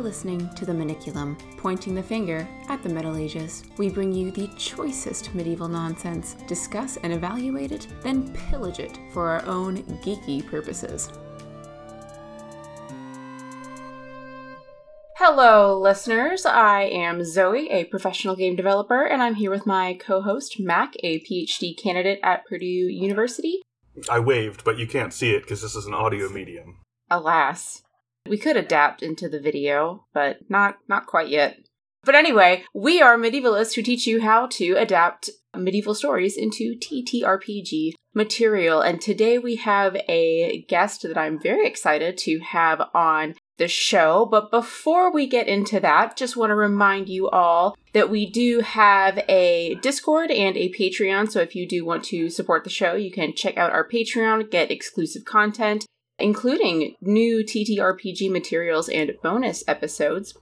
You're listening to the Maniculum, pointing the finger at the Middle Ages. We bring you the choicest medieval nonsense, discuss and evaluate it, then pillage it for our own geeky purposes. Hello, listeners. I am Zoe, a professional game developer, and I'm here with my co host, Mac, a PhD candidate at Purdue University. I waved, but you can't see it because this is an audio medium. Alas. We could adapt into the video, but not not quite yet. But anyway, we are medievalists who teach you how to adapt medieval stories into TTRPG material. And today we have a guest that I'm very excited to have on the show. But before we get into that, just want to remind you all that we do have a Discord and a Patreon. So if you do want to support the show, you can check out our Patreon, get exclusive content, including new TTRPG materials and bonus episodes.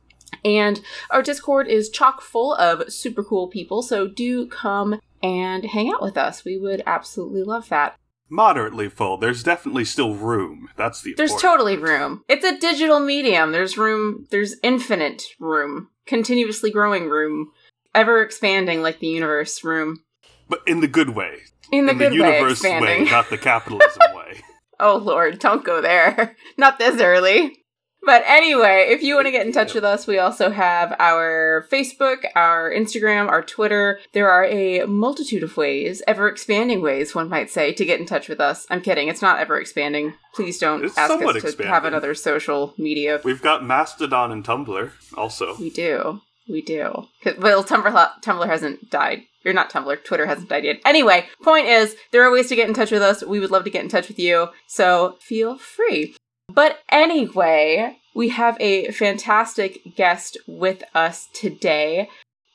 And our Discord is chock full of super cool people, so do come and hang out with us. We would absolutely love that. Moderately full. There's definitely still room. That's the There's totally room. It's a digital medium. There's room, there's infinite room, continuously growing room, ever expanding like the universe room. but in the good way. In the in good the way, universe expanding. not the capitalism way. Oh lord, don't go there. Not this early. But anyway, if you want to get in touch with us, we also have our Facebook, our Instagram, our Twitter. There are a multitude of ways, ever expanding ways, one might say, to get in touch with us. I'm kidding, it's not ever expanding. Please don't It's ask us to expanding. have another social media. We've got Mastodon and Tumblr also. We do. We do. Well, Tumblr, Tumblr hasn't died. You're not Tumblr. Twitter hasn't died yet. Anyway, point is, there are ways to get in touch with us. We would love to get in touch with you. So feel free. But anyway, we have a fantastic guest with us today,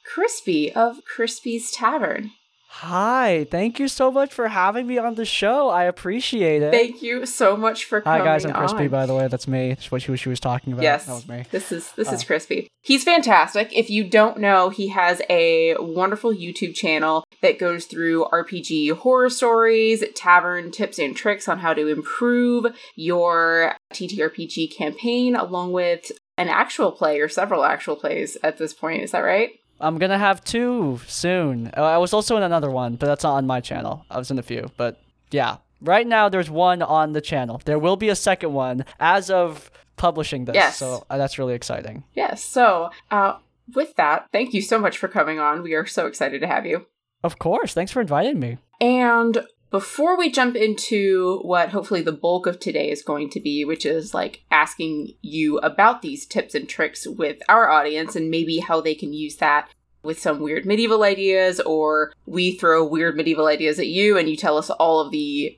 Crispy of Crispy's Tavern. Hi, thank you so much for having me on the show. I appreciate it. Thank you so much for coming. On. Hi guys, I'm Crispy. on. By the way, that's me. That's what she was, she was talking about. Yes, that was me. this is this is Oh. crispy. He's fantastic. If you don't know, he has a wonderful YouTube channel that goes through RPG horror stories, tavern tips and tricks on how to improve your TTRPG campaign, along with an actual play or several actual plays at this point. Is that right? I'm gonna have two soon. Uh, I was also in another one, but that's not on my channel. I was in a few, but yeah. Right now, there's one on the channel. There will be a second one as of publishing this. Yes. So uh, that's really exciting. Yes. So, uh, with that, thank you so much for coming on. We are so excited to have you. Of course. Thanks for inviting me. And before we jump into what hopefully the bulk of today is going to be, which is like asking you about these tips and tricks with our audience and maybe how they can use that with some weird medieval ideas, or we throw weird medieval ideas at you and you tell us all of the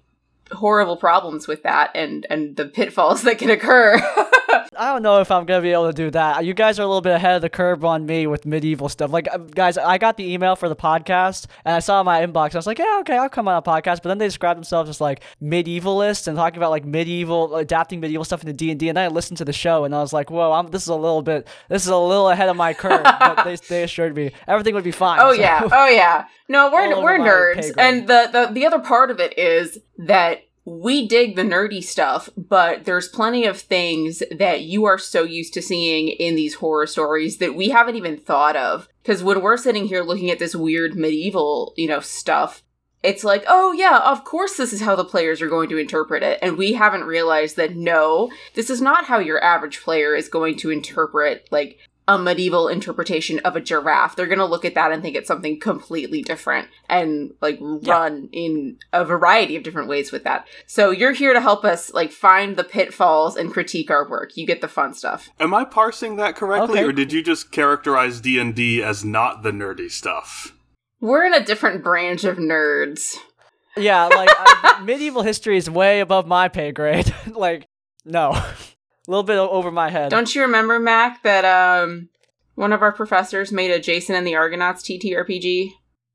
horrible problems with that and and the pitfalls that can occur. I don't know if I'm gonna be able to do that. You guys are a little bit ahead of the curve on me with medieval stuff. Like, uh, guys, I got the email for the podcast, and I saw my inbox. I was like, yeah, okay, I'll come on a podcast. But then they described themselves as like medievalists and talking about like medieval, adapting medieval stuff into D and D. And I listened to the show, and I was like, whoa, I'm, this is a little bit, this is a little ahead of my curve. but they, they assured me everything would be fine. Oh so- yeah, oh yeah. No, we're we're nerds, and the, the the other part of it is that we dig the nerdy stuff, but there's plenty of things that you are so used to seeing in these horror stories that we haven't even thought of. Because when we're sitting here looking at this weird medieval, you know, stuff, it's like, oh yeah, of course this is how the players are going to interpret it. And we haven't realized that no, this is not how your average player is going to interpret, like, a medieval interpretation of a giraffe. They're going to look at that and think it's something completely different and like run in a variety of different ways with that. So you're here to help us like find the pitfalls and critique our work. You get the fun stuff. Am I parsing that correctly, Okay. or did you just characterize D and D as not the nerdy stuff? We're in a different branch of nerds. yeah, like uh, medieval history is way above my pay grade. like, no, a little bit over my head. Don't you remember Mac that um one of our professors made a Jason and the Argonauts TTRPG?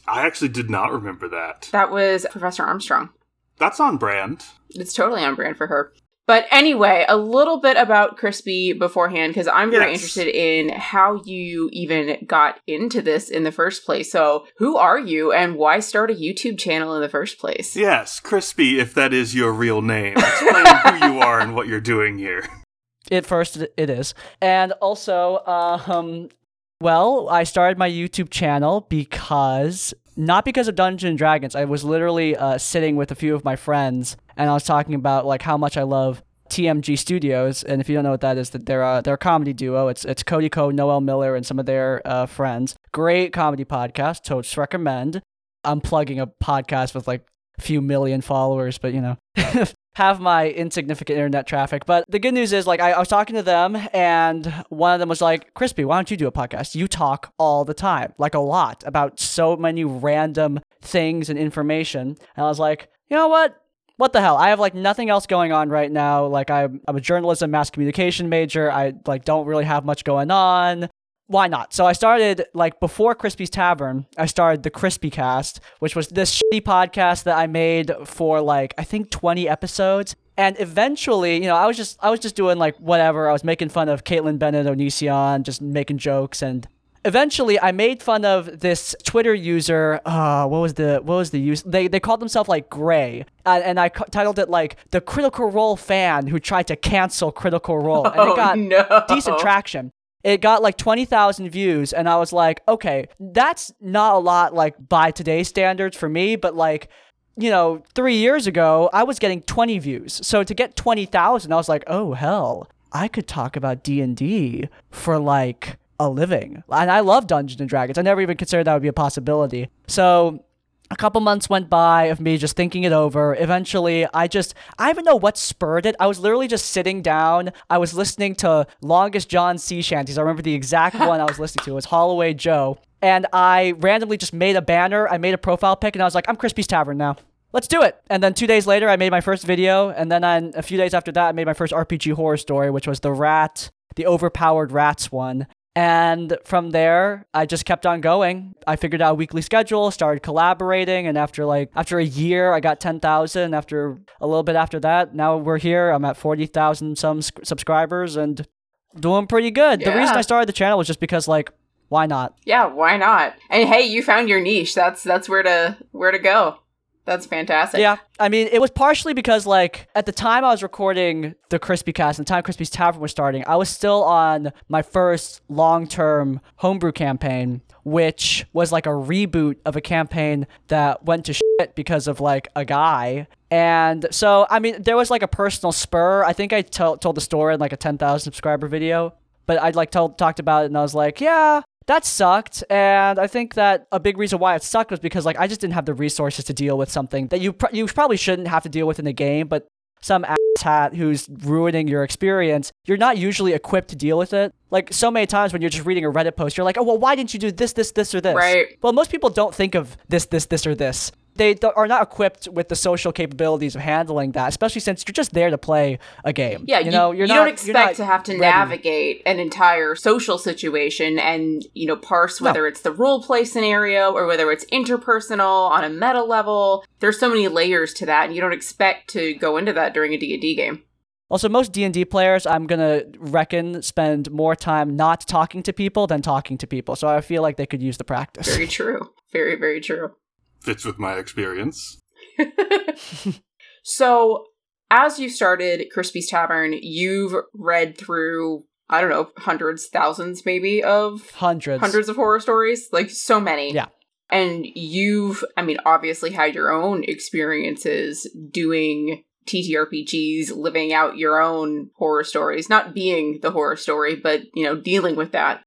I actually did not remember that. That was Professor Armstrong. That's on brand. It's totally on brand for her. But anyway, a little bit about Crispy beforehand, because I'm very Yes. interested in how you even got into this in the first place. So, who are you and why start a YouTube channel in the first place? Yes, Crispy, if that is your real name. Explain who you are and what you're doing here. At first, it is. And also, um, well, I started my YouTube channel because not because of Dungeons and Dragons. I was literally uh, sitting with a few of my friends, and I was talking about like how much I love TMG Studios. And if you don't know what that is, that they're a, they're a comedy duo. It's it's Cody Ko, Noel Miller, and some of their uh, friends. Great comedy podcast. Totes recommend. I'm plugging a podcast with like a few million followers, but you know. have my insignificant internet traffic. But the good news is, like, I, I was talking to them, and one of them was like, Crispy, why don't you do a podcast? You talk all the time, like a lot, about so many random things and information. And I was like, you know what? What the hell? I have like nothing else going on right now. Like I'm, I'm a journalism mass communication major. I like don't really have much going on why not? So I started like before Crispy's Tavern, I started the Crispy Cast, which was this shitty podcast that I made for like I think 20 episodes. And eventually, you know, I was just I was just doing like whatever. I was making fun of Kaitlin Bennett Onision, just making jokes and eventually I made fun of this Twitter user. Uh, what was the what was the use? They they called themselves like Gray, uh, and I c- titled it like the Critical Role fan who tried to cancel Critical Role, and Oh, it got no. decent traction. It got like 20,000 views, and I was like, okay, that's not a lot, like by today's standards for me, but like, you know, three years ago, I was getting 20 views. So to get 20,000, I was like, oh, hell, I could talk about D&D for like a living. And I love Dungeons and Dragons. I never even considered that would be a possibility. So a couple months went by of me just thinking it over. Eventually, I just, I don't even know what spurred it. I was literally just sitting down. I was listening to Longest John Sea Shanties. I remember the exact one I was listening to. It was Haul Away Joe. And I randomly just made a banner. I made a profile pic and I was like, I'm Crispy's Tavern now. Let's do it. And then two days later, I made my first video. And then on, a few days after that, I made my first RPG horror story, which was the rat, the overpowered rats one. And from there, I just kept on going. I figured out a weekly schedule, started collaborating, and after like after a year, I got ten thousand. After a little bit after that, now we're here. I'm at forty thousand some subscribers and doing pretty good. The reason I started the channel was just because like, why not? Yeah, why not? And hey, you found your niche. That's that's where to where to go. That's fantastic. Yeah, I mean, it was partially because like at the time I was recording the Crispy Cast and the time Crispy's Tavern was starting, I was still on my first long-term homebrew campaign, which was like a reboot of a campaign that went to shit because of like a guy. And so, I mean, there was like a personal spur. I think I tell told the story in like a 10,000 subscriber video, but I'd like told, talked about it and I was like, yeah, that sucked and i think that a big reason why it sucked was because like i just didn't have the resources to deal with something that you pr- you probably shouldn't have to deal with in the game but some ass hat who's ruining your experience you're not usually equipped to deal with it. Like so many times when you're just reading a reddit post you're like oh well why didn't you do this this this or this? Right. well most people don't think of this this this or this they are not equipped with the social capabilities of handling that especially since you're just there to play a game Yeah, you know you're you not don't expect to have to ready. navigate an entire social situation and you know parse whether it's the role play scenario or whether it's interpersonal on a meta level. There's so many layers to that, and you don't expect to go into that during a D&D game. Also, most D and D players, I'm gonna reckon, spend more time not talking to people than talking to people. So I feel like they could use the practice. Very true. Very very true. Fits with my experience. So, as you started Crispy's Tavern, you've read through I don't know hundreds, thousands, maybe of Hundreds. hundreds of horror stories, like so many. Yeah. And you've, I mean, obviously had your own experiences doing TTRPGs, living out your own horror stories, not being the horror story, but, you know, dealing with that.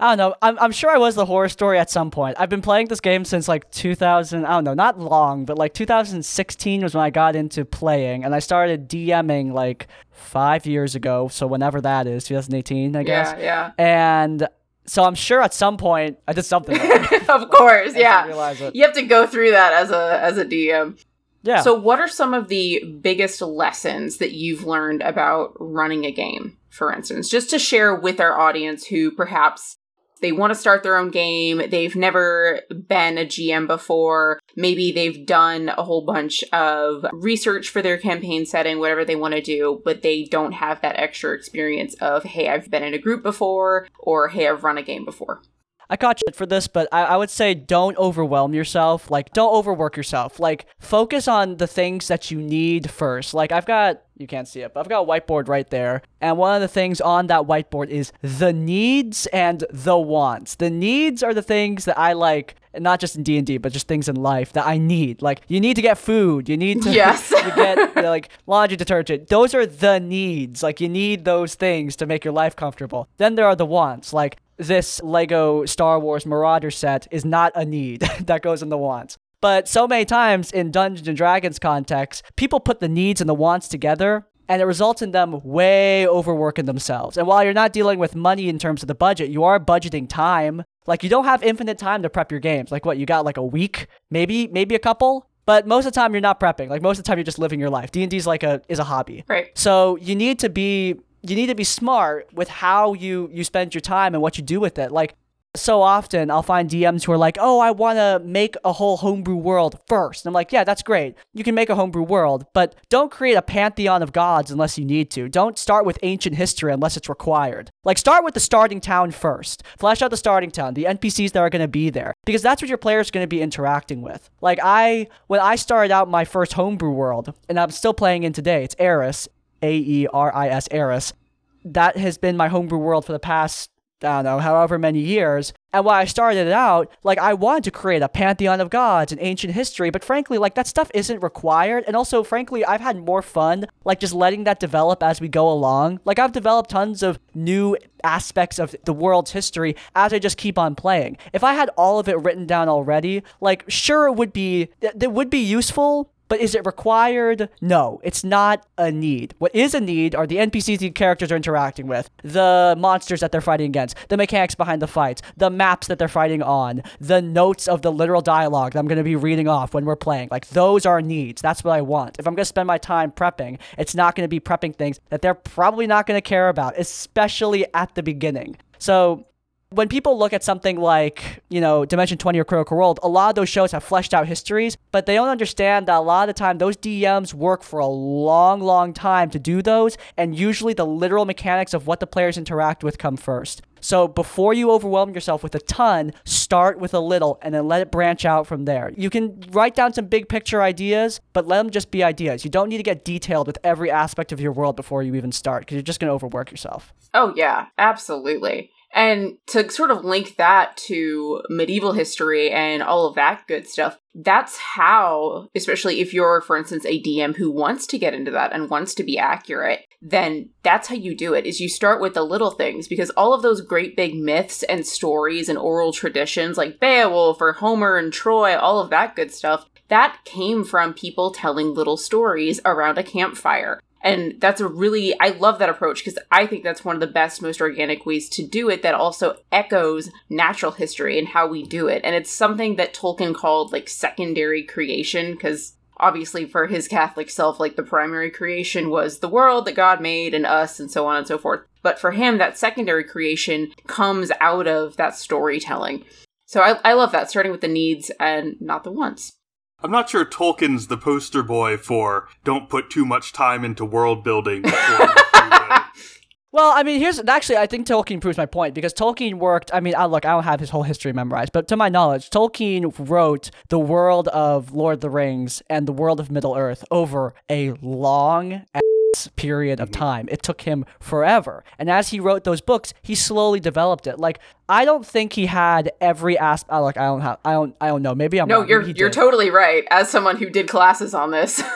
I don't know. I'm, I'm sure I was the horror story at some point. I've been playing this game since like 2000. I don't know, not long, but like 2016 was when I got into playing, and I started DMing like five years ago. So whenever that is, 2018, I guess. Yeah, yeah. And so I'm sure at some point I did something. of course, yeah. You have to go through that as a as a DM. Yeah. So, what are some of the biggest lessons that you've learned about running a game, for instance, just to share with our audience who perhaps they want to start their own game, they've never been a GM before, maybe they've done a whole bunch of research for their campaign setting, whatever they want to do, but they don't have that extra experience of, hey, I've been in a group before, or hey, I've run a game before. I caught shit for this, but I, I would say don't overwhelm yourself. Like, don't overwork yourself. Like, focus on the things that you need first. Like, I've got you can't see it, but I've got a whiteboard right there. And one of the things on that whiteboard is the needs and the wants. The needs are the things that I like, not just in D&D, but just things in life that I need. Like you need to get food, you need to, Yes. to get you know, like laundry detergent. Those are the needs. Like you need those things to make your life comfortable. Then there are the wants. Like this Lego Star Wars Marauder set is not a need that goes in the wants. But so many times in Dungeons and Dragons context, people put the needs and the wants together and it results in them way overworking themselves. And while you're not dealing with money in terms of the budget, you are budgeting time. Like you don't have infinite time to prep your games. Like what, you got like a week, maybe maybe a couple, but most of the time you're not prepping. Like most of the time you're just living your life. D&D is like a is a hobby. Right. So you need to be you need to be smart with how you you spend your time and what you do with it. Like so often I'll find DMs who are like, "Oh, I want to make a whole homebrew world first. And I'm like, "Yeah, that's great. You can make a homebrew world, but don't create a pantheon of gods unless you need to. Don't start with ancient history unless it's required. Like start with the starting town first. Flesh out the starting town, the NPCs that are going to be there, because that's what your players going to be interacting with. Like I when I started out my first homebrew world, and I'm still playing in today. It's Eris, A E R I S Eris. That has been my homebrew world for the past I don't know, however many years. And when I started it out, like I wanted to create a pantheon of gods and ancient history, but frankly, like that stuff isn't required. And also, frankly, I've had more fun like just letting that develop as we go along. Like I've developed tons of new aspects of the world's history as I just keep on playing. If I had all of it written down already, like sure it would be it would be useful, but is it required? No, it's not a need. What is a need are the NPCs the characters are interacting with, the monsters that they're fighting against, the mechanics behind the fights, the maps that they're fighting on, the notes of the literal dialogue that I'm going to be reading off when we're playing. Like, those are needs. That's what I want. If I'm going to spend my time prepping, it's not going to be prepping things that they're probably not going to care about, especially at the beginning. So, when people look at something like, you know, Dimension 20 or Critical Role, a lot of those shows have fleshed out histories, but they don't understand that a lot of the time those DMs work for a long, long time to do those, and usually the literal mechanics of what the players interact with come first. So before you overwhelm yourself with a ton, start with a little and then let it branch out from there. You can write down some big picture ideas, but let them just be ideas. You don't need to get detailed with every aspect of your world before you even start because you're just going to overwork yourself. Oh, yeah, absolutely. And to sort of link that to medieval history and all of that good stuff, that's how, especially if you're, for instance, a DM who wants to get into that and wants to be accurate, then that's how you do it, is you start with the little things, because all of those great big myths and stories and oral traditions like Beowulf or Homer and Troy, all of that good stuff, that came from people telling little stories around a campfire. And that's a really, I love that approach because I think that's one of the best, most organic ways to do it that also echoes natural history and how we do it. And it's something that Tolkien called like secondary creation because obviously for his Catholic self, like the primary creation was the world that God made and us and so on and so forth. But for him, that secondary creation comes out of that storytelling. So I, I love that, starting with the needs and not the wants. I'm not sure Tolkien's the poster boy for don't put too much time into world building. before you do it. Well, I mean, here's actually, I think Tolkien proves my point because Tolkien worked. I mean, I look, I don't have his whole history memorized, but to my knowledge, Tolkien wrote the world of Lord of the Rings and the world of Middle Earth over a long ass period of mm-hmm. time. It took him forever. And as he wrote those books, he slowly developed it. Like, I don't think he had every aspect. Like, I don't have, I don't, I don't know. Maybe I'm No, wrong. you're you're totally right. As someone who did classes on this,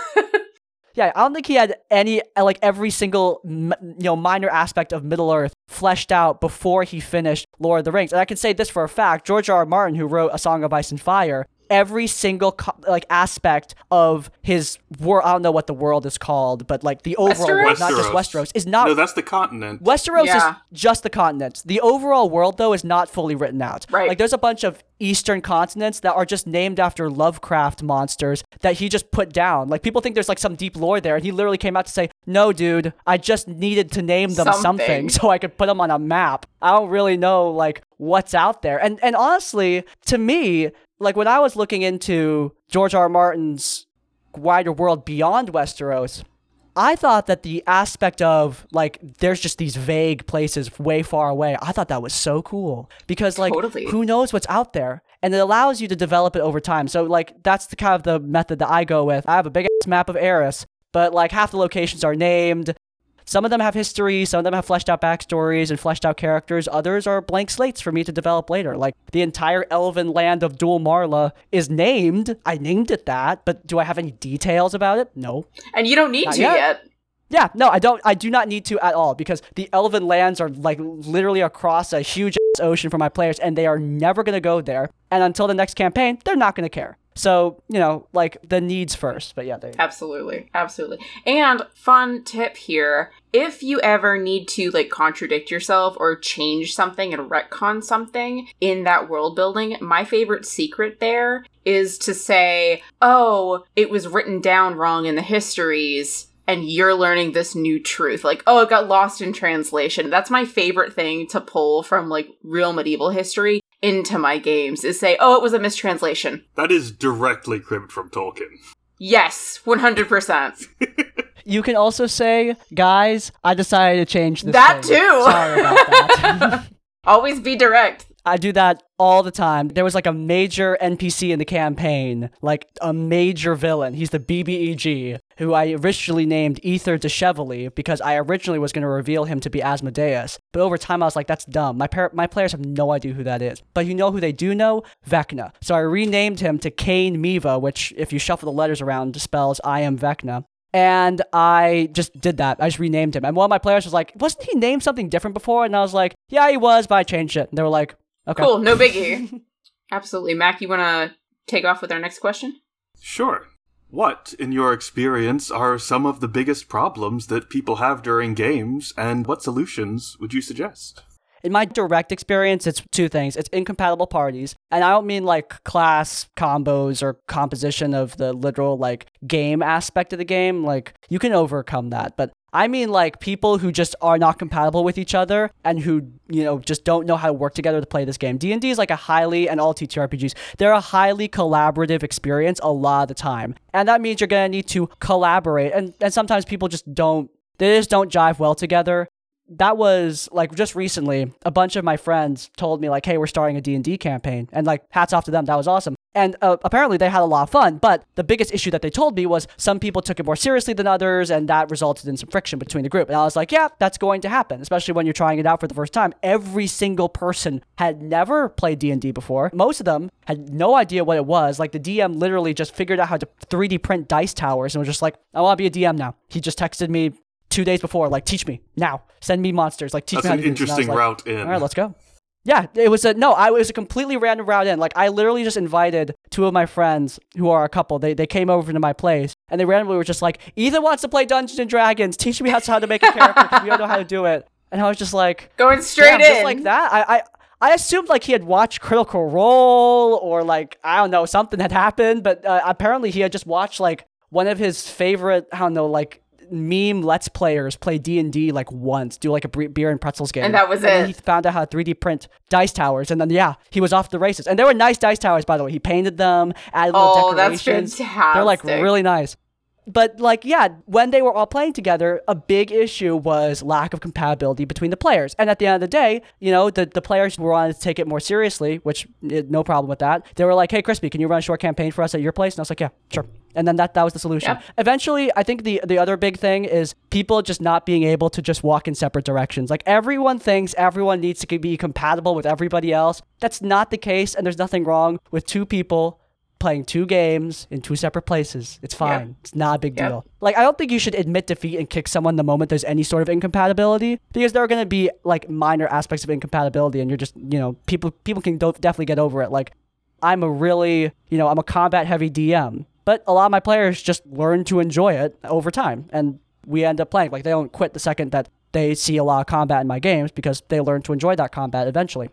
Yeah, I don't think he had any like every single you know minor aspect of Middle Earth fleshed out before he finished Lord of the Rings. And I can say this for a fact: George R. R. Martin, who wrote A Song of Ice and Fire, every single co- like aspect of his world. I don't know what the world is called, but like the overall Westeros? world, not just Westeros, is not. no, that's the continent. Westeros Yeah. is just the continents. The overall world, though, is not fully written out. Right. Like, there's a bunch of eastern continents that are just named after Lovecraft monsters that he just put down. Like, people think there's like some deep lore there, and he literally came out to say, "No, dude, I just needed to name them something, Something. so I could put them on a map. I don't really know like what's out there." And and honestly, to me, like when I was looking into George R. R. Martin's wider world beyond Westeros, I thought that the aspect of like there's just these vague places way far away. I thought that was so cool because like Totally. who knows what's out there, and it allows you to develop it over time. So like that's the kind of the method that I go with. I have a big ass map of Eris, but like half the locations are named. Some of them have history, some of them have fleshed out backstories and fleshed out characters. Others are blank slates for me to develop later. Like the entire elven land of Dual Marla is named. I named it that, but do I have any details about it? No. And you don't need Not to yet. yet. Yeah, no, I don't. I do not need to at all because the elven lands are like literally across a huge ocean for my players, and they are never gonna go there. And until the next campaign, they're not gonna care. So you know, like the needs first. But yeah, they. Absolutely. Absolutely. And fun tip here if you ever need to like contradict yourself or change something and retcon something in that world building, my favorite secret there is to say, oh, it was written down wrong in the histories. And you're learning this new truth. Like, oh, it got lost in translation. That's my favorite thing to pull from like real medieval history into my games is say, oh, it was a mistranslation. That is directly cribbed from Tolkien. Yes, 100%. You can also say, guys, I decided to change this. That thing. too. Sorry about that. Always be direct. I do that all the time. There was like a major NPC in the campaign, like a major villain. He's the BBEG, who I originally named Ether de Chevalier because I originally was going to reveal him to be Asmodeus. But over time, I was like, that's dumb. My par- my players have no idea who that is. But you know who they do know? Vecna. So I renamed him to Cain Miva, which, if you shuffle the letters around, spells I am Vecna. And I just did that. I just renamed him. And one of my players was like, wasn't he named something different before? And I was like, yeah, he was, but I changed it. And they were like, okay. Cool, no biggie. Absolutely. Mac, you want to take off with our next question? Sure. What, in your experience, are some of the biggest problems that people have during games, and what solutions would you suggest? In my direct experience, it's two things. It's incompatible parties. And I don't mean like class combos or composition of the literal like game aspect of the game. Like you can overcome that. But I mean like people who just are not compatible with each other and who, you know, just don't know how to work together to play this game. D&D is like a highly and all TTRPGs, they're a highly collaborative experience a lot of the time. And that means you're going to need to collaborate and and sometimes people just don't they just don't jive well together that was like just recently a bunch of my friends told me like hey we're starting a d&d campaign. And like hats off to them. That was awesome. And uh, apparently they had a lot of fun but the biggest issue that they told me was some people took it more seriously than others and that resulted in some friction between the group. And i was like yeah that's going to happen especially when you're trying it out for the first time. Every single person had never played d&d before. Most of them had no idea what it was. Like the dm literally just figured out how to 3d print dice towers and was just like i want to be a dm now. He just texted me two days before, like, teach me now. Send me monsters. Like, teach That's me how an to do this. And I was interesting like, route in. All right, let's go. Yeah, it was a no. I it was a completely random route in. Like I literally just invited two of my friends who are a couple. They they came over to my place and they randomly were just like, Ethan wants to play Dungeons and Dragons. Teach me how to, how to make a character. we don't know how to do it. And I was just like, Going straight Damn, in. just like that. I, I I assumed like he had watched Critical Role or like I don't know something had happened, but uh, apparently he had just watched like one of his favorite I don't know like meme let's players play D&D like once, do like a beer and pretzels game. And that was then it. he found out how to 3D print dice towers and then yeah, he was off the races. And they were nice dice towers by the way. He painted them, added little Oh, that's decorations. fantastic. They're like really nice. But like yeah, when they were all playing together, a big issue was lack of compatibility between the players. And at the end of the day, you know, the, the players were wanted to take it more seriously, which eh, no problem with that. They were like, "Hey, Crispy, can you run a short campaign for us at your place?" And I was like, "Yeah, sure." And then that that was the solution. Yeah. Eventually, I think the the other big thing is people just not being able to just walk in separate directions. Like everyone thinks everyone needs to be compatible with everybody else. That's not the case, and there's nothing wrong with two people playing two games in two separate places. It's fine. It's not a big Yep. deal. Like I don't think you should admit defeat and kick someone the moment there's any sort of incompatibility because there are going to be like minor aspects of incompatibility and you're just, you know, people people can do- definitely get over it. Like I'm a really, you know, I'm a combat heavy DM, but a lot of my players just learn to enjoy it over time and we end up playing like they don't quit the second that they see a lot of combat in my games because they learn to enjoy that combat eventually.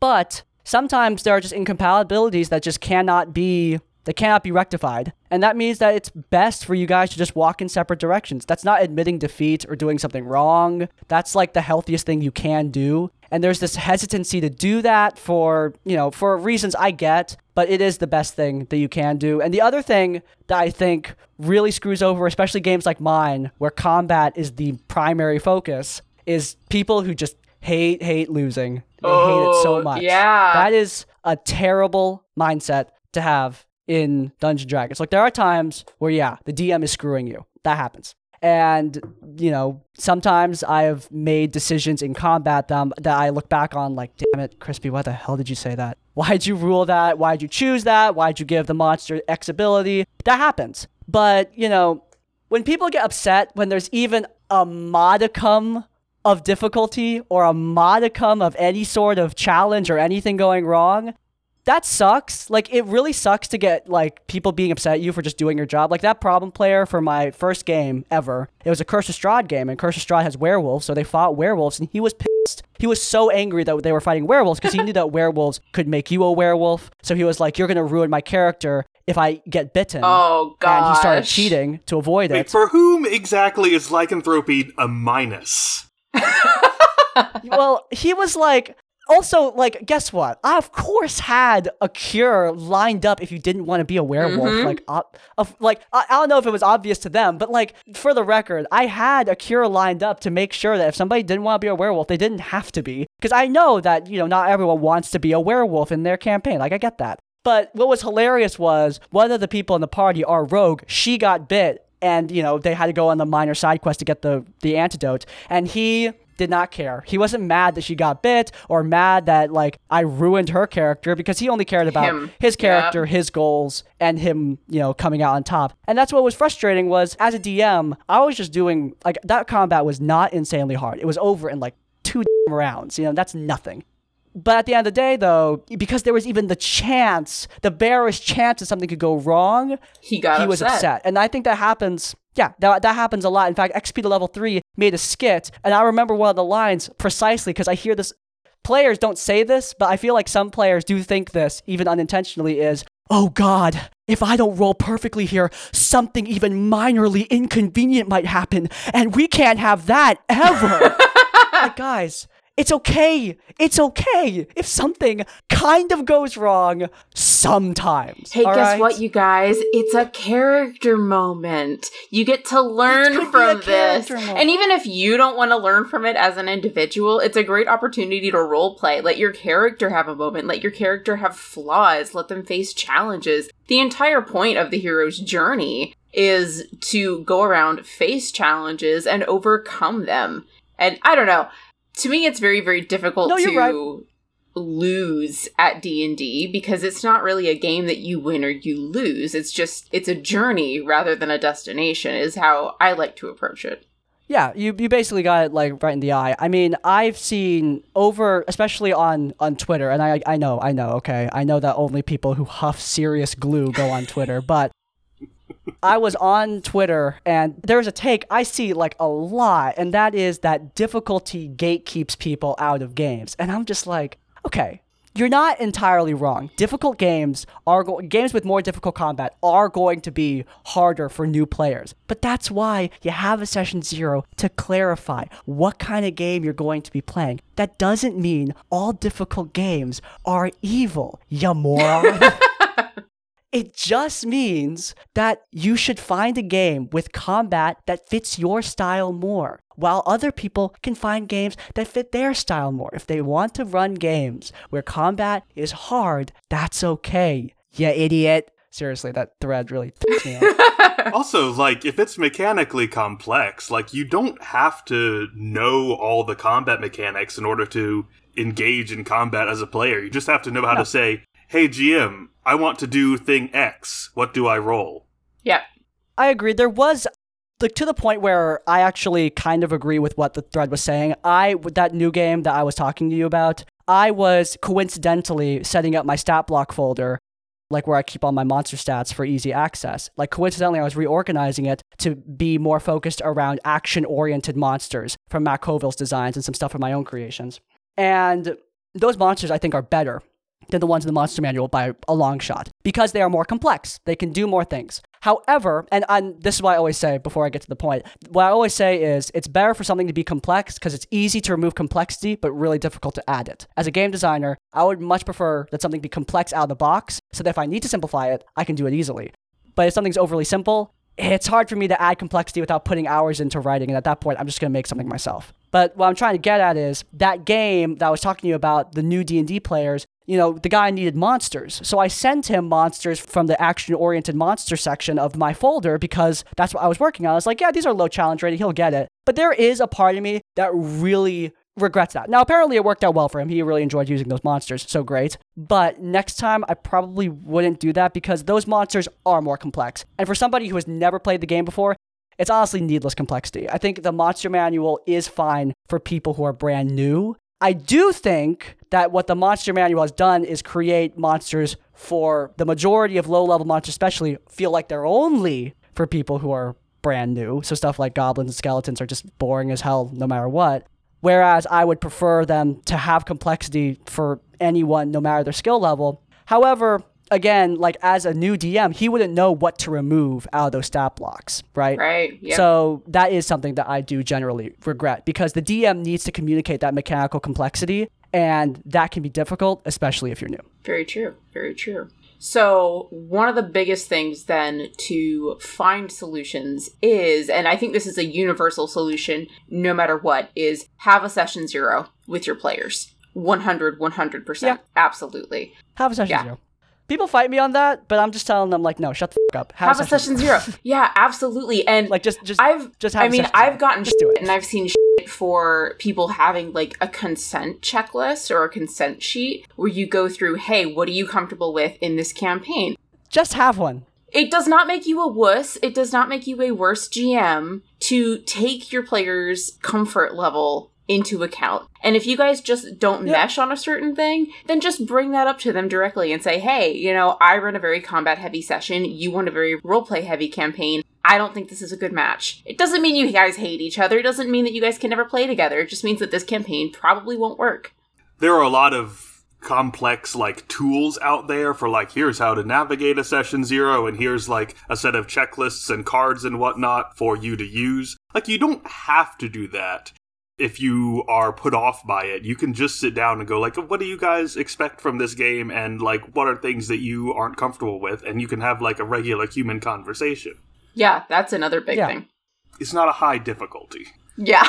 But sometimes there are just incompatibilities that just cannot be that cannot be rectified. And that means that it's best for you guys to just walk in separate directions. That's not admitting defeat or doing something wrong. That's like the healthiest thing you can do. And there's this hesitancy to do that for, you know, for reasons I get, but it is the best thing that you can do. And the other thing that I think really screws over, especially games like mine, where combat is the primary focus, is people who just hate, hate losing. They hate it so Oh, much. yeah. That is a terrible mindset to have in Dungeon Dragons. Like there are times where yeah, the DM is screwing you. That happens. And you know, sometimes I have made decisions in combat that, I'm- that I look back on like, damn it, Crispy, why the hell did you say that? Why'd you rule that? Why'd you choose that? Why'd you give the monster X ability? That happens. But you know, when people get upset when there's even a modicum of difficulty or a modicum of any sort of challenge or anything going wrong, that sucks. Like it really sucks to get like people being upset at you for just doing your job. Like that problem player for my first game ever. It was a Curse of Strahd game, and Curse of Strahd has werewolves, so they fought werewolves, and he was pissed. He was so angry that they were fighting werewolves because he knew that werewolves could make you a werewolf. So he was like, "You're gonna ruin my character if I get bitten." Oh god. and he started cheating to avoid Wait, it. for whom exactly is lycanthropy a minus? well, he was like, also, like, guess what? I, of course, had a cure lined up if you didn't want to be a werewolf. Mhm. Like, uh, of, like I, I don't know if it was obvious to them, but like, for the record, I had a cure lined up to make sure that if somebody didn't want to be a werewolf, they didn't have to be. Because I know that, you know, not everyone wants to be a werewolf in their campaign. Like, I get that. But what was hilarious was one of the people in the party, our rogue, she got bit and you know they had to go on the minor side quest to get the the antidote. And he did not care. He wasn't mad that she got bit or mad that like i ruined her character because he only cared about Him. his Yeah. character his goals and him you know coming out on top. And that's what was frustrating was as a dm i was just doing like that combat was not insanely hard. It was over in like two rounds. You know that's nothing but at the end of the day, though, because there was even the chance, the barest chance that something could go wrong, he got he upset. was upset. And I think that happens. Yeah, that, that happens a lot. In fact, XP to level three made a skit, and I remember one of the lines precisely because I hear this. Players don't say this, but I feel like some players do think this, even unintentionally, is, oh God, if I don't roll perfectly here, something even minorly inconvenient might happen, and we can't have that ever. like, guys, it's okay. It's okay if something kind of goes wrong sometimes. Hey, guess right? what, you guys? It's a character moment. You get to learn could be a from this. moment. And even if you don't want to learn from it as an individual, it's a great opportunity to role play. Let your character have a moment. Let your character have flaws. Let them face challenges. The entire point of the hero's journey is to go around, face challenges, and overcome them. And I don't know. To me, it's very, very difficult No, to right. lose at D&D because it's not really a game that you win or you lose. It's just it's a journey rather than a destination is how I like to approach it. Yeah, you, you basically got it like right in the eye. I mean, I've seen over, especially on on Twitter, and I I know I know okay, I know that only people who huff serious glue go on Twitter, but I was on Twitter and there was a take I see like a lot, and that is that difficulty gatekeeps people out of games, and I'm just like, okay. You're not entirely wrong. Difficult games are go- games with more difficult combat are going to be harder for new players. But that's why you have a session 0 to clarify what kind of game you're going to be playing. That doesn't mean all difficult games are evil, you moron. It just means that you should find a game with combat that fits your style more, while other people can find games that fit their style more. If they want to run games where combat is hard, that's okay. You idiot. Seriously, that thread really pissed me off. also, like, if it's mechanically complex, like, you don't have to know all the combat mechanics in order to engage in combat as a player. You just have to know how No. to say, hey, GM, I want to do thing X. What do I roll? Yeah. I agree. There was like to the point where I actually kind of agree with what the thread was saying. I with that new game that I was talking to you about, I was coincidentally setting up my stat block folder like where I keep all my monster stats for easy access. Like coincidentally, I was reorganizing it to be more focused around action-oriented monsters from Matt Colville's designs and some stuff from my own creations. And those monsters I think are better than the ones in the monster manual by a long shot because they are more complex. They can do more things. However, and, this is what I always say before I get to the point, what I always say is it's better for something to be complex because it's easy to remove complexity, but really difficult to add it. As a game designer, I would much prefer that something be complex out of the box so that if I need to simplify it, I can do it easily. But if something's overly simple, it's hard for me to add complexity without putting hours into writing. And at that point, I'm just going to make something myself. But what I'm trying to get at is that game that I was talking to you about, the new D&D players, you know, the guy needed monsters. So I sent him monsters from the action oriented monster section of my folder because that's what I was working on. I was like, yeah, these are low challenge rated. He'll get it. But there is a part of me that really regrets that. Now, apparently it worked out well for him. He really enjoyed using those monsters. So great. But next time, I probably wouldn't do that because those monsters are more complex. And for somebody who has never played the game before, it's honestly needless complexity. I think the monster manual is fine for people who are brand new. I do think that what the monster manual has done is create monsters for the majority of low level monsters, especially, feel like they're only for people who are brand new. So stuff like goblins and skeletons are just boring as hell no matter what. Whereas I would prefer them to have complexity for anyone, no matter their skill level. However, again, like as a new DM, he wouldn't know what to remove out of those stat blocks, right? Right. Yep. So that is something that I do generally regret because the DM needs to communicate that mechanical complexity, and that can be difficult, especially if you're new. Very true. Very true. So, one of the biggest things then to find solutions is, and I think this is a universal solution no matter what, is have a session zero with your players. 100, 100%. Yeah. Absolutely. Have a session Yeah. zero. People fight me on that, but I'm just telling them like, no, shut the f- up. Have, a session zero. yeah, absolutely. And Like just just I've just have I mean. I've gotten Just shit it. and I've seen shit for people having like a consent checklist or a consent sheet where you go through, hey, what are you comfortable with in this campaign? just have one. It does not make you a wuss. It does not make you a worse GM to take your players' comfort level into account. And if you guys just don't Yeah. mesh on a certain thing, then just bring that up to them directly and say, hey, you know, I run a very combat heavy session. You run a very roleplay heavy campaign. I don't think this is a good match. It doesn't mean you guys hate each other. It doesn't mean that you guys can never play together. It just means that this campaign probably won't work. there are a lot of complex like tools out there for like here's how to navigate a session zero and here's like a set of checklists and cards and whatnot for you to use like you don't have to do that if you are put off by it you can just sit down and go like what do you guys expect from this game and like what are things that you aren't comfortable with and you can have like a regular human conversation Yeah, that's another big Yeah. thing. it's not a high difficulty Yeah.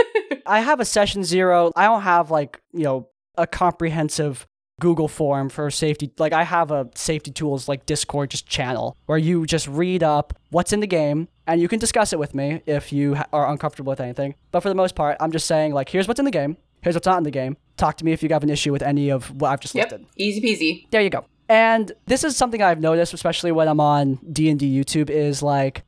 I have a session zero. I don't have like, you know, a comprehensive Google form for safety. Like I have a safety tools like Discord just channel where you just read up what's in the game and you can discuss it with me if you ha- are uncomfortable with anything. But for the most part, I'm just saying like here's what's in the game. Here's what's not in the game. Talk to me if you have an issue with any of what I've just yep. listed. Easy peasy. There you go. And this is something I've noticed, especially when I'm on D and D YouTube, is like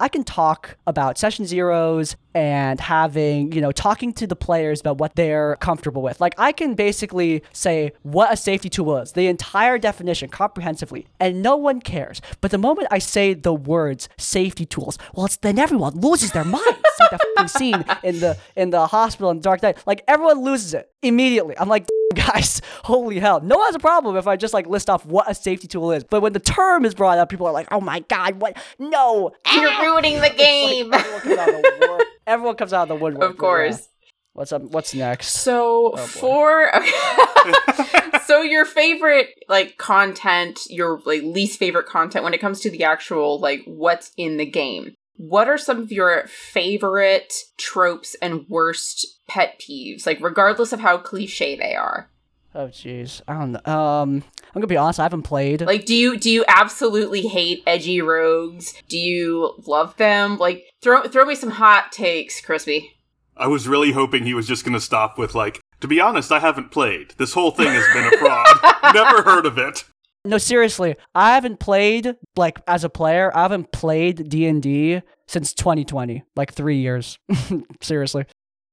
I can talk about session zeros and having, you know, talking to the players about what they're comfortable with. Like I can basically say what a safety tool is, the entire definition comprehensively, and no one cares. But the moment I say the words safety tools, well, it's then everyone loses their minds. Like fucking scene in the in the hospital in Dark Knight. Like everyone loses it immediately. I'm like, guys, holy hell. No one has a problem if I just like list off what a safety tool is. But when the term is brought up, people are like, oh my god, what? No. You're ruining the game. everyone comes out of the wood- everyone comes out of the woodwork. of course. What's up? What's next? So oh, boy. for so your favorite like content, your like least favorite content when it comes to the actual like what's in the game. What are some of your favorite tropes and worst pet peeves, like regardless of how cliche they are? Oh jeez, I don't know. Um, I'm gonna be honest. I haven't played. Like do you do you absolutely hate edgy rogues? Do you love them? Like throw throw me some hot takes, Crispy. I was really hoping he was just going to stop with like, to be honest, I haven't played. This whole thing has been a fraud. Never heard of it. No, seriously, I haven't played like as a player. I haven't played D and D since 2020, like three years. seriously,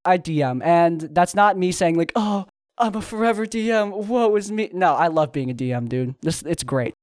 I DM, and that's not me saying like, oh, I'm a forever DM. What was me? No, I love being a DM, dude. This it's great.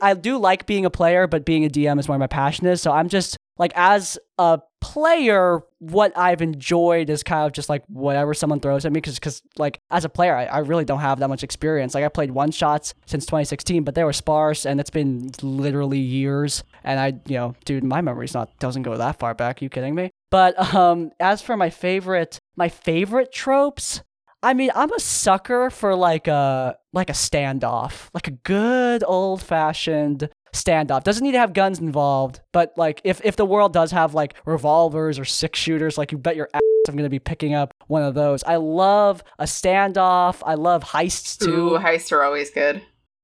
I do like being a player, but being a DM is where my passion is. So I'm just like, as a player, what I've enjoyed is kind of just like whatever someone throws at me. Cause, cause like, as a player, I, I really don't have that much experience. Like, I played one shots since 2016, but they were sparse and it's been literally years. And I, you know, dude, my memory's not, doesn't go that far back. you kidding me? But um, as for my favorite, my favorite tropes, I mean, I'm a sucker for like a like a standoff, like a good old fashioned standoff. Doesn't need to have guns involved, but like if if the world does have like revolvers or six shooters, like you bet your ass I'm gonna be picking up one of those. I love a standoff. I love heists too. Ooh, heists are always good.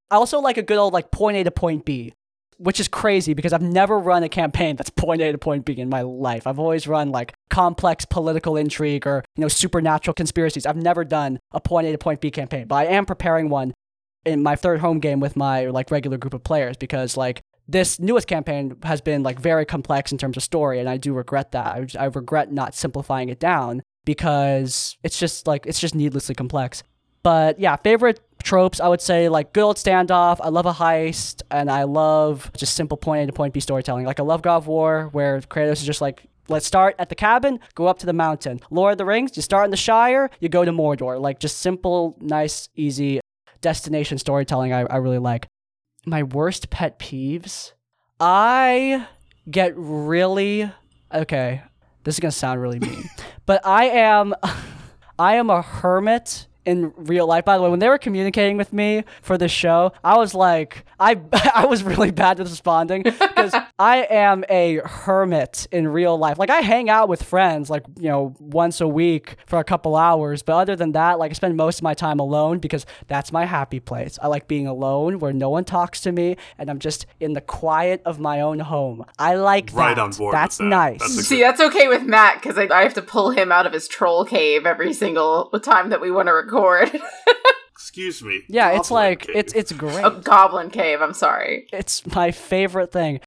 I also like a good old like point A to point B which is crazy because I've never run a campaign that's point A to point B in my life. I've always run like complex political intrigue or, you know, supernatural conspiracies. I've never done a point A to point B campaign, but I am preparing one in my third home game with my like regular group of players because like this newest campaign has been like very complex in terms of story and I do regret that. I, I regret not simplifying it down because it's just like it's just needlessly complex. But yeah, favorite tropes, I would say like good old standoff. I love a heist, and I love just simple point A to point B storytelling. Like I love God of War, where Kratos is just like, let's start at the cabin, go up to the mountain. Lord of the Rings, you start in the Shire, you go to Mordor. Like just simple, nice, easy destination storytelling. I, I really like. My worst pet peeves. I get really okay. This is gonna sound really mean, but I am, I am a hermit in real life. By the way, when they were communicating with me for this show, I was like, I I was really bad at responding because I am a hermit in real life. Like I hang out with friends like, you know, once a week for a couple hours, but other than that, like I spend most of my time alone because that's my happy place. I like being alone where no one talks to me and I'm just in the quiet of my own home. I like right that. on board. That's that. nice. That's See, that's okay with Matt because I, I have to pull him out of his troll cave every single time that we want to record. Excuse me. yeah, it's like cave. it's it's great. a goblin cave. I'm sorry. It's my favorite thing.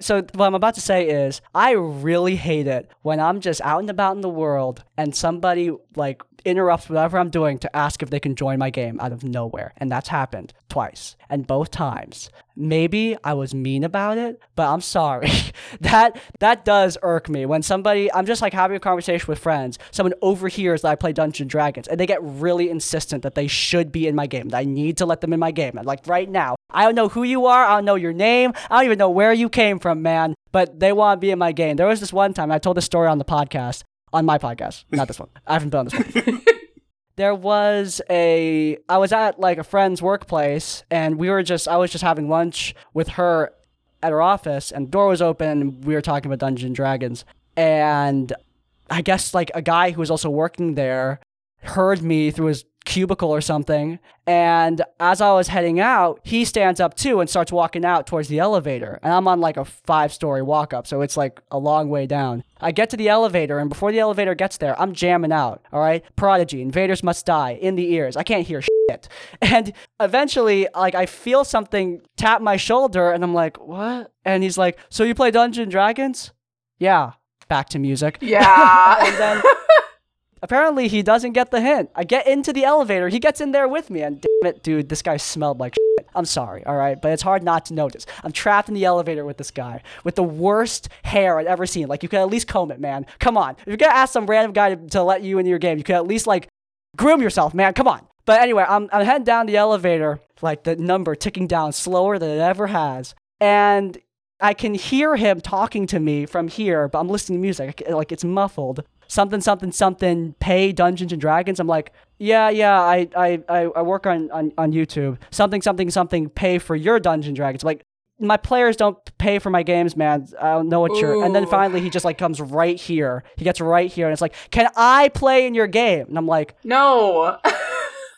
So what I'm about to say is I really hate it when I'm just out and about in the world and somebody like interrupts whatever I'm doing to ask if they can join my game out of nowhere. And that's happened twice. And both times. Maybe I was mean about it, but I'm sorry. that that does irk me when somebody I'm just like having a conversation with friends, someone overhears that I play Dungeons and Dragons and they get really insistent that they should be in my game. That I need to let them in my game. And like right now, I don't know who you are, I don't know your name, I don't even know where you came from, man, but they want to be in my game. There was this one time I told this story on the podcast on my podcast, not this one. I haven't been on this one. there was a I was at like a friend's workplace and we were just I was just having lunch with her at her office and the door was open and we were talking about Dungeons and Dragons and I guess like a guy who was also working there heard me through his cubicle or something. And as I was heading out, he stands up too and starts walking out towards the elevator. And I'm on like a five story walk up, so it's like a long way down. I get to the elevator, and before the elevator gets there, I'm jamming out. All right, Prodigy, Invaders Must Die in the ears. I can't hear shit. And eventually, like, I feel something tap my shoulder, and I'm like, what? And he's like, so you play Dungeons and Dragons? Yeah. Back to music. Yeah. and then apparently he doesn't get the hint. I get into the elevator. He gets in there with me, and damn it, dude, this guy smelled like shit. I'm sorry, all right, but it's hard not to notice. I'm trapped in the elevator with this guy with the worst hair I've ever seen. Like you could at least comb it, man. Come on, if you're gonna ask some random guy to, to let you into your game, you could at least like groom yourself, man. Come on. But anyway, I'm I'm heading down the elevator, like the number ticking down slower than it ever has, and I can hear him talking to me from here, but I'm listening to music. Like it's muffled. Something, something, something. Pay Dungeons and Dragons. I'm like, yeah, yeah. I, I, I I work on, on on YouTube. Something, something, something. Pay for your Dungeons and Dragons. like, my players don't pay for my games, man. I don't know what you're. And then finally, he just like comes right here. He gets right here, and it's like, can I play in your game? And I'm like, no.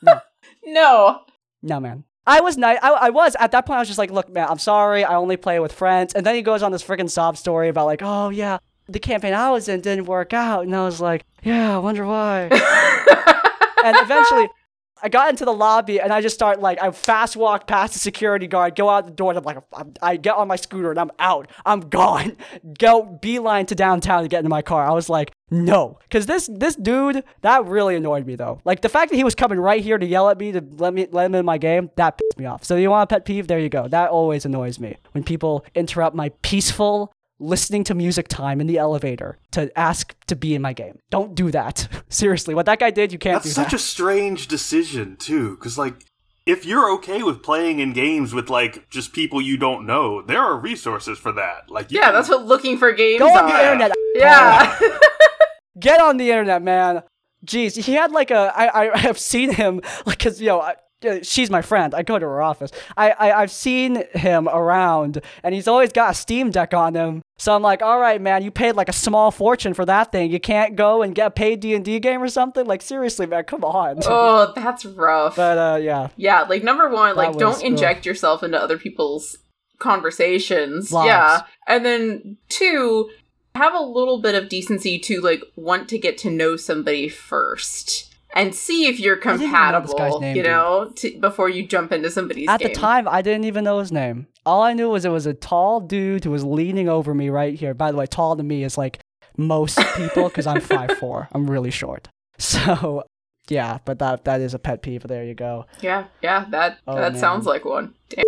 No. no. no, man. I was nice. I, I was at that point. I was just like, look, man, I'm sorry. I only play with friends. And then he goes on this freaking sob story about like, oh yeah, the campaign I was in didn't work out. And I was like, yeah, I wonder why. and eventually, I got into the lobby and I just start like I fast walk past the security guard, go out the door, and I'm like I'm, I get on my scooter and I'm out. I'm gone. Go beeline to downtown to get into my car. I was like, no, because this this dude that really annoyed me though. Like the fact that he was coming right here to yell at me to let me let him in my game that pissed me off. So you want a pet peeve? There you go. That always annoys me when people interrupt my peaceful listening to music time in the elevator to ask to be in my game. Don't do that. Seriously, what that guy did, you can't do that. That's do such that. a strange decision too, because like if you're okay with playing in games with like just people you don't know, there are resources for that. Like Yeah, can- that's what looking for games Go on are. the internet. Yeah. Get on the internet, man. Jeez, he had like a. I I have seen him like because you know. Uh, She's my friend. I go to her office. I, I I've seen him around, and he's always got a Steam Deck on him. So I'm like, all right, man, you paid like a small fortune for that thing. You can't go and get a paid D and D game or something. Like seriously, man, come on. oh, that's rough. But uh, yeah, yeah, like number one, like was- don't inject yourself into other people's conversations. Lives. Yeah. And then two, have a little bit of decency to like want to get to know somebody first. And see if you're didn't know compatible, name, you know, to, before you jump into somebody's at game. the time, I didn't even know his name. All I knew was it was a tall dude who was leaning over me right here. By the way, tall to me is like most people because I'm 5'4". I'm really short. So yeah, but that that is a pet peeve. There you go. Yeah, yeah, that Oh, that man. sounds like one. Damn.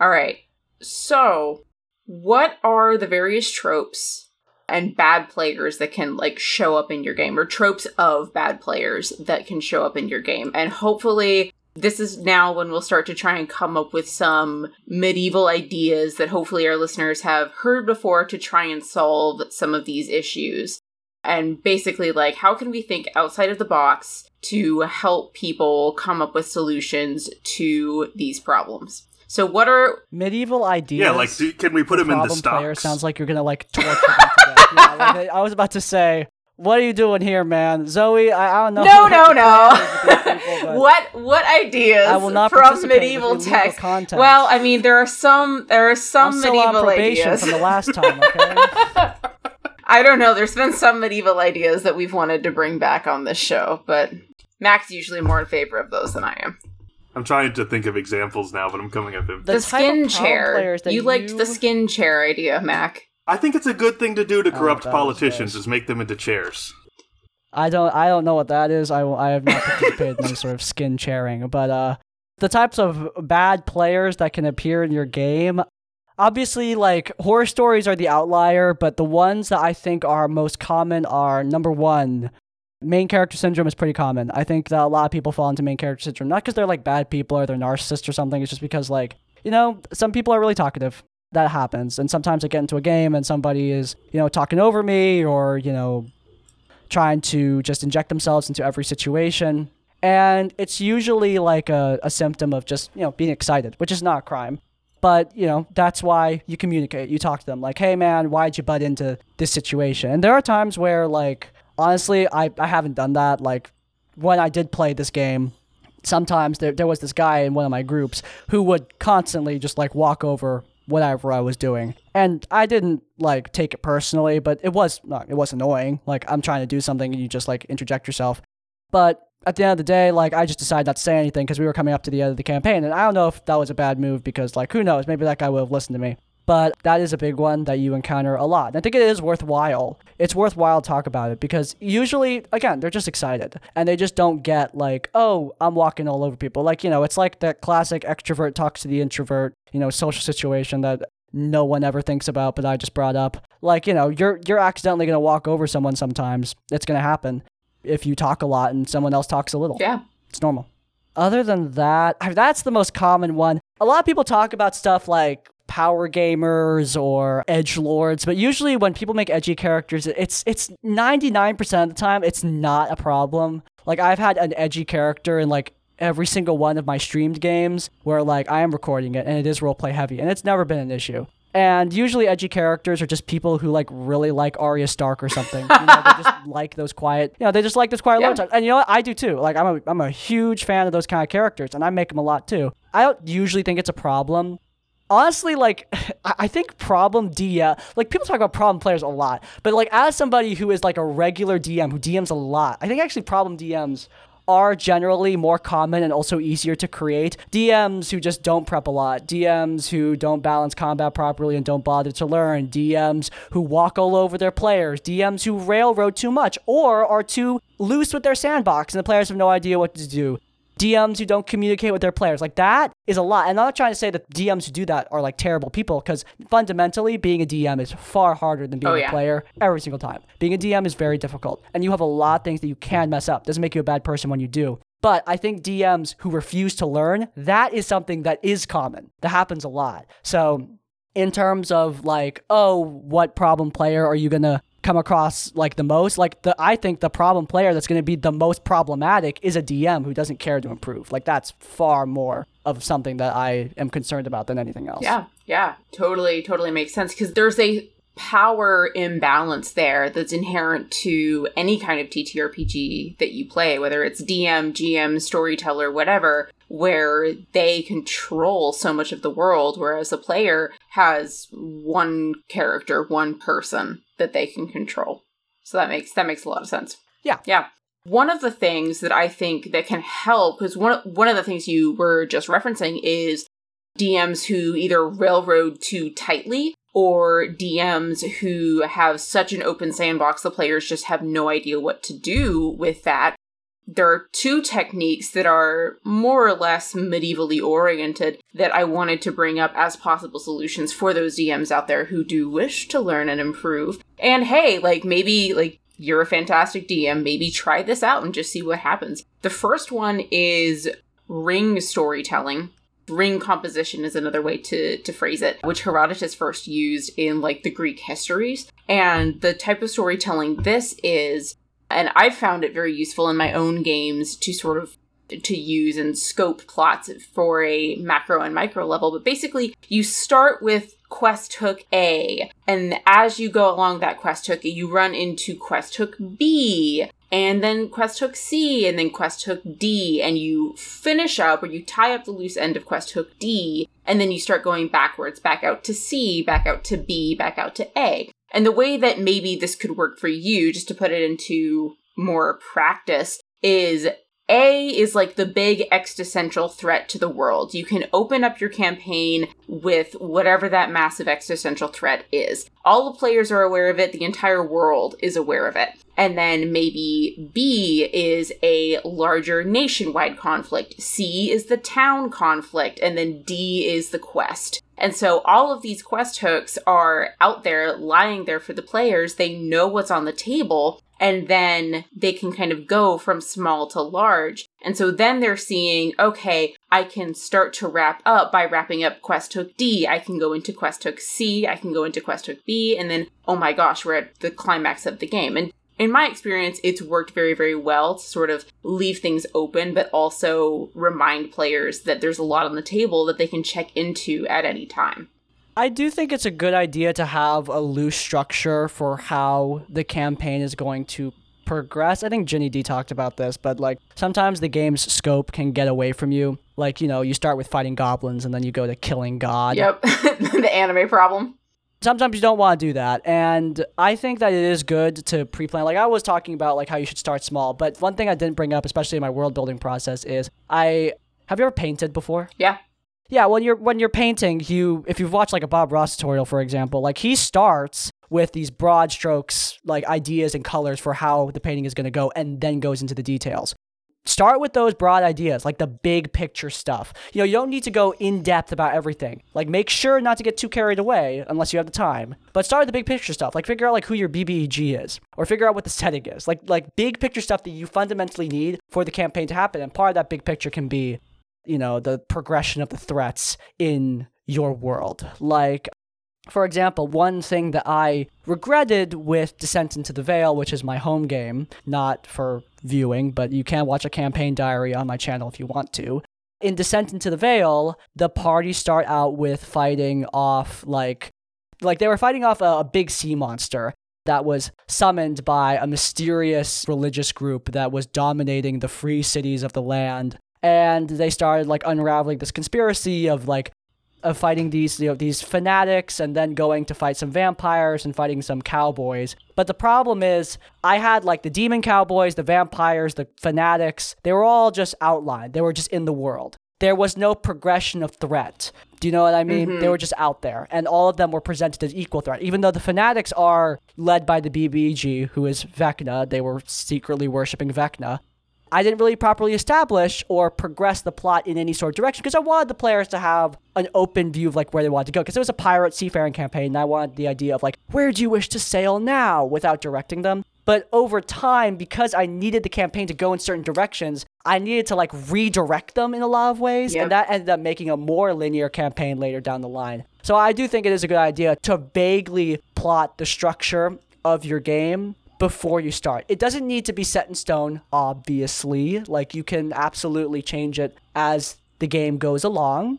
All right. So, what are the various tropes and bad players that can like show up in your game or tropes of bad players that can show up in your game? And hopefully this is now when we'll start to try and come up with some medieval ideas that hopefully our listeners have heard before to try and solve some of these issues. And basically, like, how can we think outside of the box to help people come up with solutions to these problems? So, what are Medieval ideas. yeah, like do, can we put for them in the problem stocks? player sounds like you're gonna like torture them to death. Yeah, like, I was about to say, what are you doing here, man? Zoe, I, I don't know. no, what no, your plan is with these people, no? what what ideas I will not from participate medieval with text? content. Well, I mean, there are some there are some I'm still medieval on probation ideas. from the last time. Okay. I don't know. There's been some medieval ideas that we've wanted to bring back on this show, but Mac's usually more in favor of those than I am. I'm trying to think of examples now, but I'm coming up with. The The, skin chair. players that You liked the skin chair idea, Mac. I think it's a good thing to do to Oh, corrupt that was politicians is make them into chairs. I don't I don't know what that is. I, I have not participated in any sort of skin sharing, but uh the types of bad players that can appear in your game obviously like horror stories are the outlier, but the ones that I think are most common are number 1 Main character syndrome is pretty common. I think that a lot of people fall into main character syndrome, not because they're like bad people or they're narcissists or something. It's just because like, you know, some people are really talkative. That happens. And sometimes I get into a game and somebody is, you know, talking over me or, you know, trying to just inject themselves into every situation. And it's usually like a, a symptom of just, you know, being excited, which is not a crime. But, you know, that's why you communicate. You talk to them like, hey, man, why'd you butt into this situation? And there are times where, like, honestly, I, I haven't done that. Like, when I did play this game, sometimes there, there was this guy in one of my groups who would constantly just, like, walk over whatever I was doing. And I didn't like take it personally, but it was not it was annoying. Like I'm trying to do something and you just like interject yourself. But at the end of the day, like I just decided not to say anything because we were coming up to the end of the campaign, and I don't know if that was a bad move because like who knows, maybe that guy would have listened to me. But that is a big one that you encounter a lot. And I think it is worthwhile. It's worthwhile to talk about it because usually, again, they're just excited and they just don't get like, oh, I'm walking all over people. Like, you know, it's like that classic extrovert talks to the introvert, you know, social situation that no one ever thinks about, but I just brought up. Like, you know, you're you're accidentally gonna walk over someone sometimes. It's gonna happen if you talk a lot and someone else talks a little. Yeah. It's normal. Other than that, that's the most common one. A lot of people talk about stuff like power gamers or edge lords, but usually when people make edgy characters, it's it's 99% of the time it's not a problem. Like I've had an edgy character in like every single one of my streamed games where like I am recording it and it is roleplay heavy and it's never been an issue. And usually edgy characters are just people who like really like Arya Stark or something. You know, they just like those quiet, you know, they just like those quiet Yeah. low times. And you know what? I do too. Like I'm a I'm a huge fan of those kind of characters and I make them a lot too. I don't usually think it's a problem. Honestly, like I think problem DM, like people talk about problem players a lot, but like as somebody who is like a regular DM who DMs a lot, I think actually problem DMs are generally more common and also easier to create. DMs who just don't prep a lot, DMs who don't balance combat properly and don't bother to learn, DMs who walk all over their players, DMs who railroad too much or are too loose with their sandbox and the players have no idea what to do. DMs who don't communicate with their players. Like that is a lot. And I'm not trying to say that DMs who do that are like terrible people because fundamentally being a DM is far harder than being Oh, a player every single time. Being a DM is very difficult and you have a lot of things that you can mess up. Doesn't make you a bad person when you do. But I think DMs who refuse to learn, that is something that is common. That happens a lot. So in terms of like, oh, what problem player are you gonna come across like the most? Like the I think the problem player that's gonna be the most problematic is a DM who doesn't care to improve. Like that's far more of something that I am concerned about than anything else. Yeah, yeah, totally, totally makes sense because there's a power imbalance there that's inherent to any kind of TTRPG that you play, whether it's DM, GM, storyteller, whatever, where they control so much of the world, whereas the player has one character, one person that they can control. So that makes that makes a lot of sense. Yeah. Yeah. One of the things that I think that can help, because one one of the things you were just referencing is DMs who either railroad too tightly or DMs who have such an open sandbox the players just have no idea what to do with that. There are two techniques that are more or less medievally oriented that I wanted to bring up as possible solutions for those DMs out there who do wish to learn and improve. And hey, like maybe like you're a fantastic DM, maybe try this out and just see what happens. The first one is ring storytelling ring composition is another way to to phrase it which herodotus first used in like the greek histories and the type of storytelling this is and i've found it very useful in my own games to sort of to use and scope plots for a macro and micro level but basically you start with quest hook a and as you go along that quest hook you run into quest hook b and then quest hook C, and then quest hook D, and you finish up or you tie up the loose end of quest hook D, and then you start going backwards, back out to C, back out to B, back out to A. And the way that maybe this could work for you, just to put it into more practice, is A is like the big existential threat to the world. You can open up your campaign with whatever that massive existential threat is. All the players are aware of it, the entire world is aware of it. And then maybe B is a larger nationwide conflict, C is the town conflict, and then D is the quest. And so all of these quest hooks are out there lying there for the players. They know what's on the table and then they can kind of go from small to large. And so then they're seeing, okay, I can start to wrap up by wrapping up quest hook D. I can go into quest hook C. I can go into quest hook B. And then, oh my gosh, we're at the climax of the game. And in my experience, it's worked very, very well to sort of leave things open, but also remind players that there's a lot on the table that they can check into at any time. I do think it's a good idea to have a loose structure for how the campaign is going to progress. I think Ginny Di talked about this, but like sometimes the game's scope can get away from you. Like, you know, you start with fighting goblins and then you go to killing God. Yep, the anime problem. Sometimes you don't want to do that. And I think that it is good to pre plan. Like I was talking about like how you should start small, but one thing I didn't bring up, especially in my world building process, is I have you ever painted before? Yeah. Yeah, when you're when you're painting, you if you've watched like a Bob Ross tutorial, for example, like he starts with these broad strokes, like ideas and colors for how the painting is going to go, and then goes into the details. Start with those broad ideas, like the big picture stuff. You know, you don't need to go in depth about everything. Like, make sure not to get too carried away unless you have the time. But start with the big picture stuff. Like, figure out like who your BBEG is, or figure out what the setting is. Like, like big picture stuff that you fundamentally need for the campaign to happen. And part of that big picture can be you know, the progression of the threats in your world. Like, for example, one thing that I regretted with Descent into the Veil, which is my home game, not for viewing, but you can watch a campaign diary on my channel if you want to. In Descent into the Veil, the party start out with fighting off like like they were fighting off a, a big sea monster that was summoned by a mysterious religious group that was dominating the free cities of the land and they started like unraveling this conspiracy of like of fighting these you know these fanatics and then going to fight some vampires and fighting some cowboys. But the problem is I had like the demon cowboys, the vampires, the fanatics, they were all just outlined. They were just in the world. There was no progression of threat. Do you know what I mean? Mm-hmm. They were just out there, and all of them were presented as equal threat. Even though the fanatics are led by the BBEG, who is Vecna, they were secretly worshiping Vecna. I didn't really properly establish or progress the plot in any sort of direction because I wanted the players to have an open view of like where they wanted to go. Because it was a pirate seafaring campaign, and I wanted the idea of like where do you wish to sail now without directing them. But over time, because I needed the campaign to go in certain directions, I needed to like redirect them in a lot of ways, Yep. and that ended up making a more linear campaign later down the line. So I do think it is a good idea to vaguely plot the structure of your game before you start. It doesn't need to be set in stone, obviously. Like you can absolutely change it as the game goes along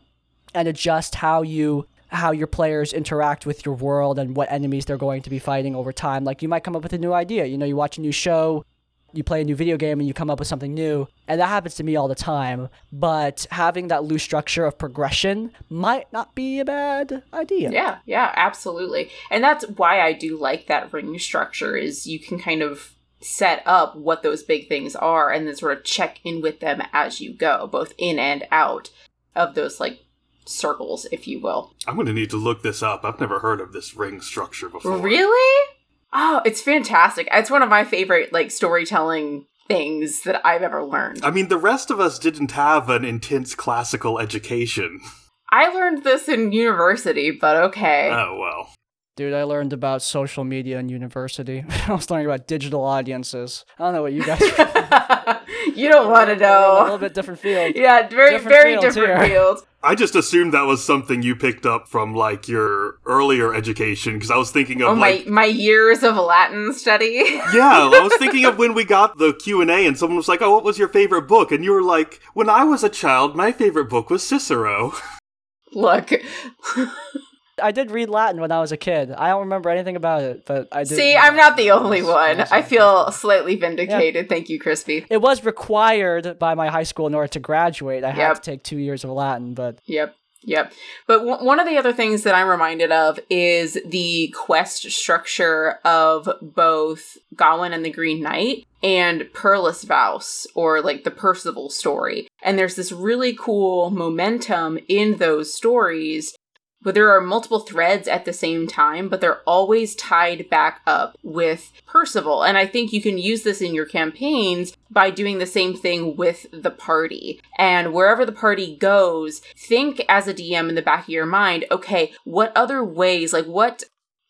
and adjust how you how your players interact with your world and what enemies they're going to be fighting over time. Like you might come up with a new idea. You know, you watch a new show, you play a new video game and you come up with something new. And that happens to me all the time. But having that loose structure of progression might not be a bad idea. Yeah, yeah, absolutely. And that's why I do like that ring structure is you can kind of set up what those big things are and then sort of check in with them as you go, both in and out of those like circles, if you will. I'm going to need to look this up. I've never heard of this ring structure before. Really? Oh, it's fantastic. It's one of my favorite like storytelling things that I've ever learned. I mean, the rest of us didn't have an intense classical education. I learned this in university, but okay. Oh, well. Dude, I learned about social media in university. I was learning about digital audiences. I don't know what you guys you don't want to know. a little bit different field. Yeah, very Different very fields different here. field. I just assumed that was something you picked up from like your earlier education because I was thinking of Oh like my my years of Latin study. yeah, I was thinking of when we got the Q and A and someone was like, "Oh, what was your favorite book?" And you were like, "When I was a child, my favorite book was Cicero." Look, I did read Latin when I was a kid. I don't remember anything about it, but I did. see, I'm not the only one. I feel slightly vindicated. Thank you, Crispy. It was required by my high school in order to graduate. I had to take two years of Latin, but Yep. Yep. But w- one of the other things that I'm reminded of is the quest structure of both Gawain and the Green Knight and Perlesvaus, or like the Percival story. And there's this really cool momentum in those stories but there are multiple threads at the same time, but they're always tied back up with Percival. And I think you can use this in your campaigns by doing the same thing with the party. And wherever the party goes, think as a DM in the back of your mind, okay, what other ways, like what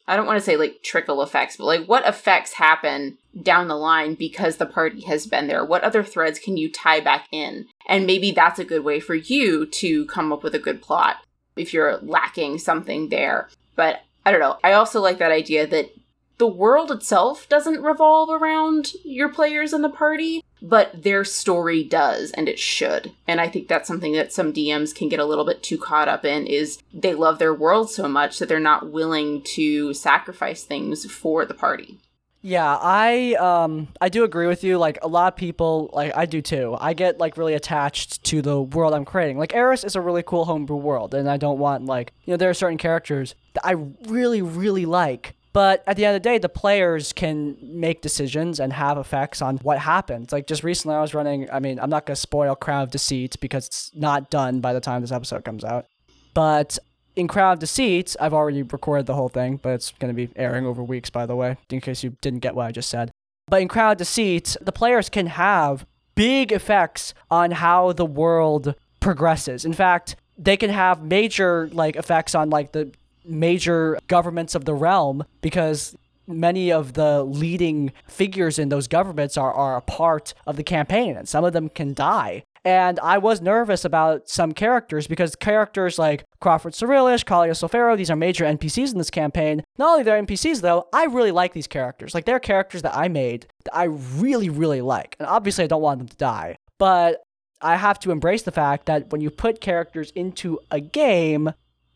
I don't want to say like trickle effects, but like what effects happen down the line because the party has been there? What other threads can you tie back in? And maybe that's a good way for you to come up with a good plot if you're lacking something there. But I don't know. I also like that idea that the world itself doesn't revolve around your players in the party, but their story does, and it should. And I think that's something that some DMs can get a little bit too caught up in is they love their world so much that they're not willing to sacrifice things for the party. Yeah, I um I do agree with you. Like a lot of people, like I do too. I get like really attached to the world I'm creating. Like Eris is a really cool homebrew world, and I don't want like you know there are certain characters that I really really like. But at the end of the day, the players can make decisions and have effects on what happens. Like just recently, I was running. I mean, I'm not gonna spoil Crown of Deceit because it's not done by the time this episode comes out. But in Crown of Deceit, I've already recorded the whole thing, but it's going to be airing over weeks, by the way, in case you didn't get what I just said. But in Crown of Deceit, the players can have big effects on how the world progresses. In fact, they can have major like effects on like the major governments of the realm because many of the leading figures in those governments are, are a part of the campaign and some of them can die. And I was nervous about some characters because characters like Crawford Cyrillish, Kalia Solfero, these are major NPCs in this campaign. Not only they're NPCs though, I really like these characters. Like they're characters that I made that I really, really like. And obviously I don't want them to die. But I have to embrace the fact that when you put characters into a game,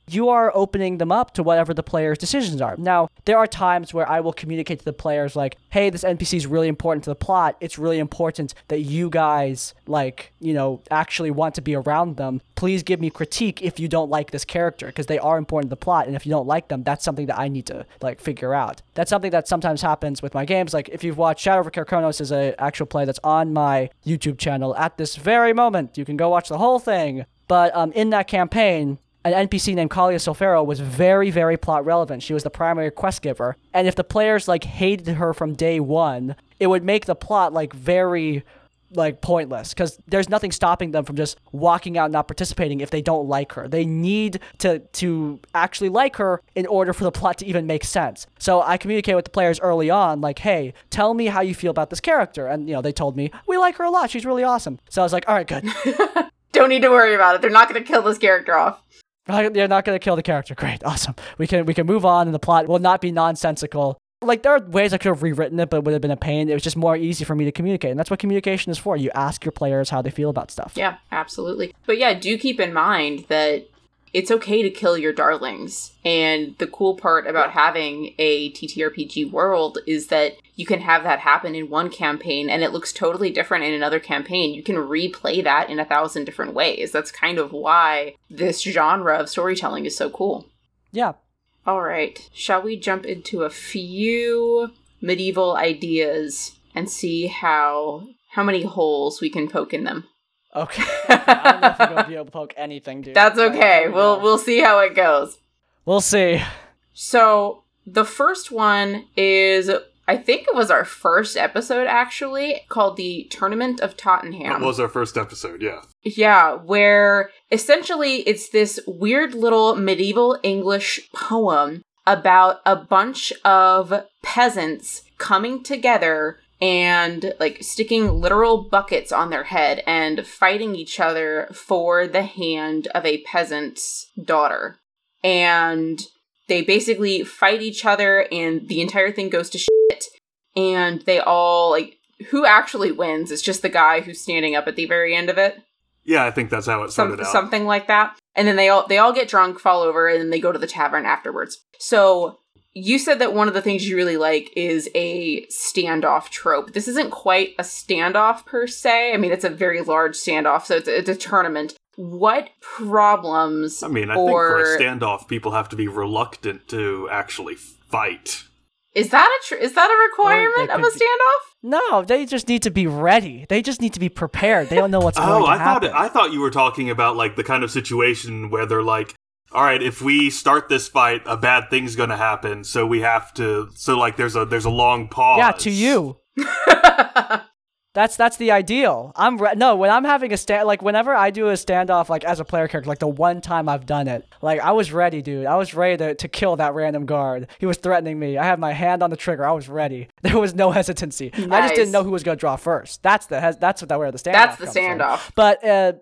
you are opening them up to whatever the player's decisions are. Now, there are times where I will communicate to the players like, "Hey, this NPC is really important to the plot. It's really important that you guys like, you know, actually want to be around them. Please give me critique if you don't like this character because they are important to the plot and if you don't like them, that's something that I need to like figure out." That's something that sometimes happens with my games. Like if you've watched Shadow of Carconos is an actual play that's on my YouTube channel at this very moment. You can go watch the whole thing. But um, in that campaign, an NPC named Kalia Solfero was very, very plot relevant. She was the primary quest giver. And if the players like hated her from day one, it would make the plot like very like pointless because there's nothing stopping them from just walking out and not participating if they don't like her. They need to to actually like her in order for the plot to even make sense. So I communicate with the players early on, like, hey, tell me how you feel about this character. And you know, they told me, we like her a lot. She's really awesome. So I was like, all right, good. Don't need to worry about it. They're not going to kill this character off. They're not going to kill the character. Great, awesome. We can we can move on, and the plot will not be nonsensical. Like there are ways I could have rewritten it, but it would have been a pain. It was just more easy for me to communicate, and that's what communication is for. You ask your players how they feel about stuff. Yeah, absolutely. But yeah, do keep in mind that it's okay to kill your darlings. And the cool part about having a TTRPG world is that you can have that happen in one campaign and it looks totally different in another campaign. You can replay that in a thousand different ways. That's kind of why this genre of storytelling is so cool. Yeah. All right. Shall we jump into a few medieval ideas and see how how many holes we can poke in them? Okay. I don't know if we're gonna be able to poke anything, dude. That's okay. We'll we'll see how it goes. We'll see. So the first one is I think it was our first episode actually called the Tournament of Tottenham. That was our first episode, yeah. Yeah, where essentially it's this weird little medieval English poem about a bunch of peasants coming together and like sticking literal buckets on their head and fighting each other for the hand of a peasant's daughter. And they basically fight each other and the entire thing goes to shit. And they all like who actually wins? It's just the guy who's standing up at the very end of it. Yeah, I think that's how it started Some, out. something like that. And then they all they all get drunk, fall over, and then they go to the tavern afterwards. So you said that one of the things you really like is a standoff trope. This isn't quite a standoff per se. I mean, it's a very large standoff, so it's, it's a tournament. What problems? I mean, I or think for a standoff, people have to be reluctant to actually fight. is that a tr- is that a requirement of a could be- standoff? No, they just need to be ready. They just need to be prepared. They don't know what's oh, going Oh, to I thought. I thought you were talking about like the kind of situation where they're like, "All right, if we start this fight, a bad thing's going to happen, so we have to." So like, there's a there's a long pause. yeah, to you. That's that's the ideal. I'm re- no when I'm having a stand like whenever I do a standoff like as a player character like the one time I've done it like I was ready, dude. I was ready to, to kill that random guard. He was threatening me. I had my hand on the trigger. I was ready. There was no hesitancy. I just didn't know who was gonna draw first. That's the that's what that where the standoff. That's the comes from. standoff. But uh,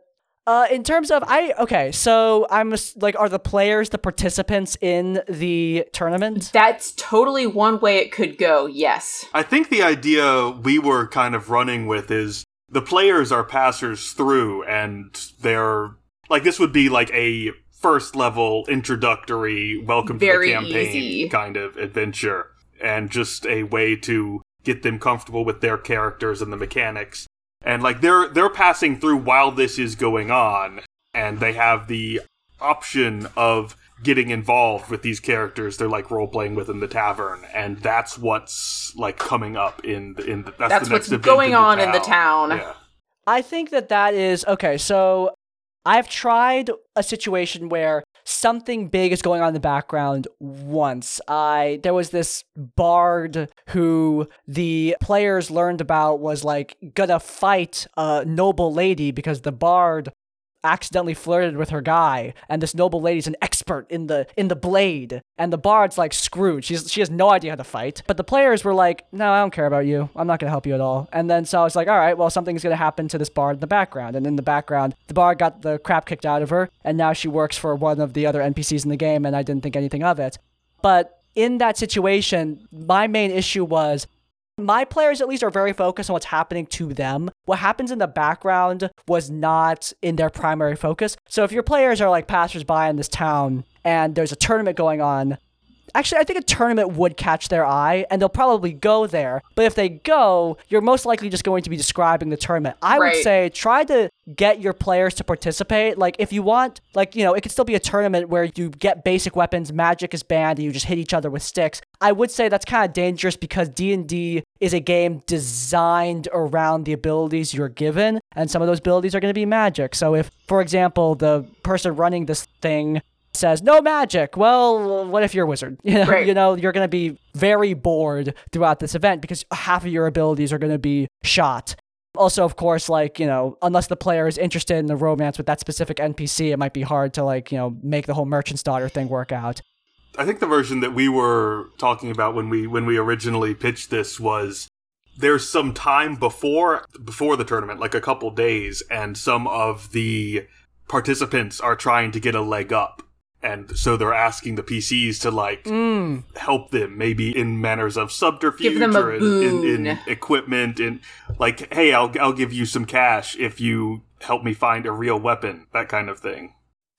uh, in terms of I okay, so I'm like, are the players the participants in the tournament? That's totally one way it could go. Yes. I think the idea we were kind of running with is the players are passers through, and they're like this would be like a first level introductory welcome Very to the campaign easy. kind of adventure, and just a way to get them comfortable with their characters and the mechanics. And like they're they're passing through while this is going on, and they have the option of getting involved with these characters they're like role playing within the tavern and that's what's like coming up in the in the that's, That's the what's next event going in the on in the town. yeah. I think that that is okay. So I've tried a situation where something big is going on in the background once. I there was this bard who the players learned about was like gonna fight a noble lady because the bard accidentally flirted with her guy and this noble lady's an expert in the in the blade. And the bard's like screwed. She's she has no idea how to fight. But the players were like no i don't care about you. I'm not going to help you at all. And then so i was like all right well something's going to happen to this bard in the background. And in the background the bard got the crap kicked out of her and now she works for one of the other npcs in the game and i didn't think anything of it. But in that situation my main issue was my players at least are very focused on what's happening to them. What happens in the background was not in their primary focus. So if your players are like passersby in this town and there's a tournament going on, actually, I think a tournament would catch their eye and they'll probably go there. But if they go, you're most likely just going to be describing the tournament. I Right. would say try to get your players to participate. Like, if you want, like, you know, it could still be a tournament where you get basic weapons, magic is banned, and you just hit each other with sticks. I would say that's kind of dangerous because D&D is a game designed around the abilities you're given, and some of those abilities are going to be magic. So if, for example, the person running this thing says no magic. Well, what if you're a wizard? You know, Right. you know you're going to be very bored throughout this event because half of your abilities are going to be shot. Also, of course, like, you know, unless the player is interested in the romance with that specific NPC, it might be hard to like, you know, make the whole merchant's daughter thing work out. I think the version that we were talking about when we when we originally pitched this was there's some time before before the tournament, like a couple days, and some of the participants are trying to get a leg up. And so they're asking the PCs to like Mm. help them, maybe in manners of subterfuge Give them a or in, in, in equipment, and like, hey, I'll I'll give you some cash if you help me find a real weapon, that kind of thing.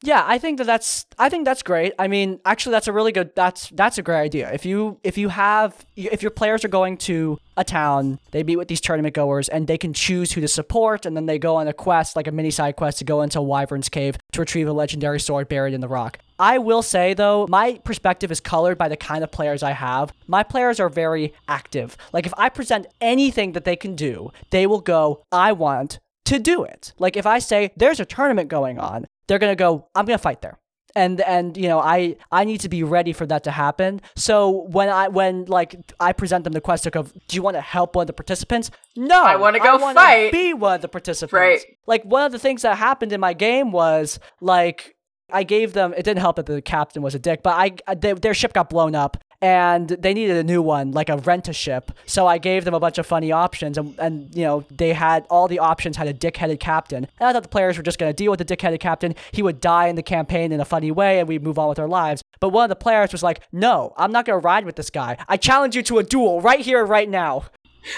Yeah, I think that that's I think that's great. I mean, actually that's a really good that's that's a great idea. If you if you have if your players are going to a town, they meet with these tournament goers and they can choose who to support and then they go on a quest like a mini side quest to go into Wyvern's cave to retrieve a legendary sword buried in the rock. I will say though, my perspective is colored by the kind of players I have. My players are very active. Like if I present anything that they can do, they will go, "I want to do it. Like if I say there's a tournament going on, they're gonna go, I'm gonna fight there. And and you know I I need to be ready for that to happen. So when I when like I present them the question of do you want to help one of the participants? No, I wanna go wanna fight. Be one of the participants. Right. Like one of the things that happened in my game was like I gave them. It didn't help that the captain was a dick, but I, I they, their ship got blown up and they needed a new one, like a rent a ship. So I gave them a bunch of funny options, and and you know they had all the options had a dick-headed captain. And I thought the players were just gonna deal with the dick-headed captain. He would die in the campaign in a funny way, and we'd move on with our lives. But one of the players was like, "No, I'm not gonna ride with this guy. I challenge you to a duel right here, right now."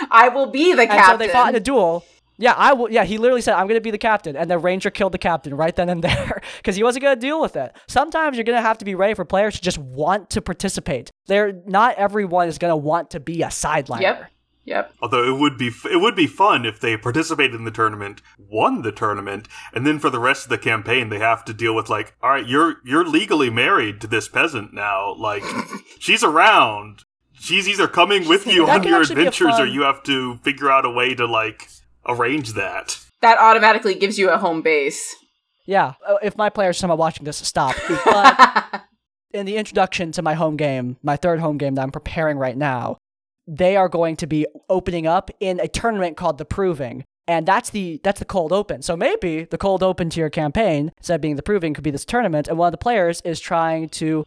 I will be the And captain. so they fought in a duel. Yeah, I will. Yeah, he literally said, "I'm going to be the captain," and the ranger killed the captain right then and there because he wasn't going to deal with it. Sometimes you're going to have to be ready for players to just want to participate. They're not everyone is going to want to be a sideliner. Yep. Yep. Although it would be it would be fun if they participated in the tournament, won the tournament, and then for the rest of the campaign they have to deal with like, all right, you're you're legally married to this peasant now. Like, she's around. She's either coming with you That on your actually be a adventures, or you have to figure out a way to like arrange that. That automatically gives you a home base. Yeah. uh, If my players are somehow watching this, stop. But in the introduction to my home game, my third home game that I'm preparing right now, they are going to be opening up in a tournament called the Proving. And that's the that's the cold open. So maybe the cold open to your campaign, instead of being the proving, could be this tournament, and one of the players is trying to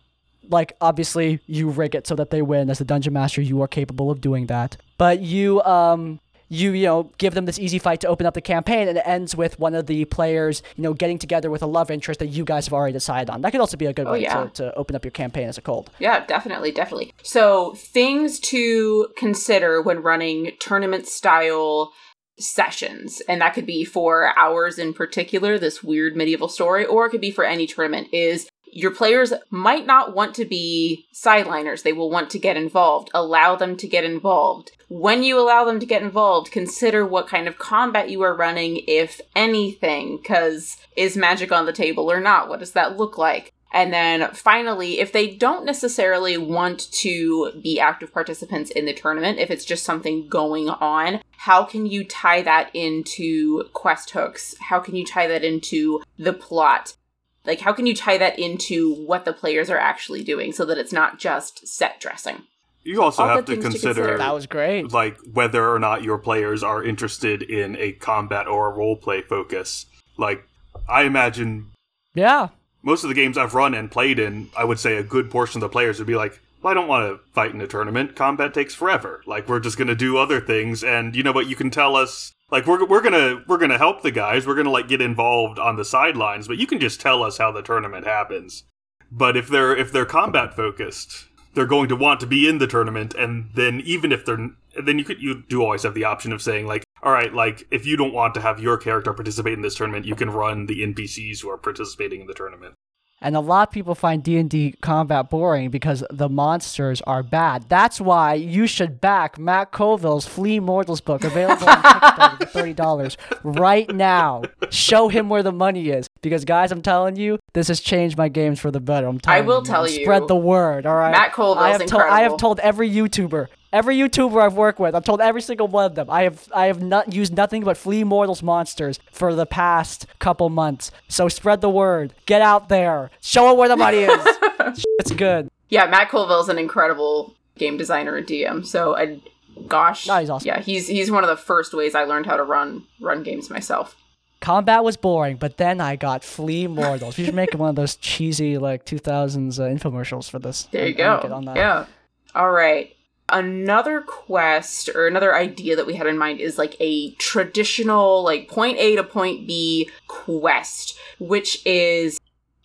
like obviously you rig it so that they win as the dungeon master you are capable of doing that but you um you you know give them this easy fight to open up the campaign and it ends with one of the players you know getting together with a love interest that you guys have already decided on that could also be a good Oh, way yeah. to, to open up your campaign as a cold Yeah, definitely, definitely. So, things to consider when running tournament style sessions, and that could be for hours in particular, this weird medieval story, or it could be for any tournament, is your players might not want to be sideliners. They will want to get involved. Allow them to get involved. When you allow them to get involved, consider what kind of combat you are running, if anything, because is magic on the table or not? What does that look like? And then finally, if they don't necessarily want to be active participants in the tournament, if it's just something going on, how can you tie that into quest hooks? How can you tie that into the plot? Like, how can you tie that into what the players are actually doing so that it's not just set dressing? You also All have to things to consider, consider. that was great like whether or not your players are interested in a combat or a role play focus. Like, I imagine yeah most of the games I've run and played in, I would say a good portion of the players would be like, well, I don't want to fight in a tournament. Combat takes forever. Like, we're just going to do other things. And you know what? You can tell us, like, we're, we're to, we're to help the guys. We're to, like, get involved on the sidelines, but you can just tell us how the tournament happens. But if they're, if they're combat focused, they're going to want to be in the tournament. And then even if they're, then you could, you do always have the option of saying, like, all right, like, if you don't want to have your character participate in this tournament, you can run the NPCs who are participating in the tournament. And a lot of people find D&D combat boring because the monsters are bad. That's why you should back Matt Colville's Flee Mortals book available on Kickstarter for $30 right now. Show him where the money is because guys, I'm telling you, this has changed my games for the better. I'm telling I will you, tell you, Spread the word, all right? Matt Colville's I have told I have told every YouTuber Every YouTuber I've worked with, I've told every single one of them. I have I have not used nothing but Flee Mortals monsters for the past couple months. So spread the word. Get out there. Show them where the money is. it's good. Yeah, Matt Colville's an incredible game designer and DM. So I, gosh, No, he's awesome. Yeah, he's he's one of the first ways I learned how to run run games myself. Combat was boring, but then I got Flee Mortals. We should make one of those cheesy like 2000s uh, infomercials for this. There you I- I would go. get on that. Yeah. All right. Another quest or another idea that we had in mind is like a traditional like point A to point B quest, which is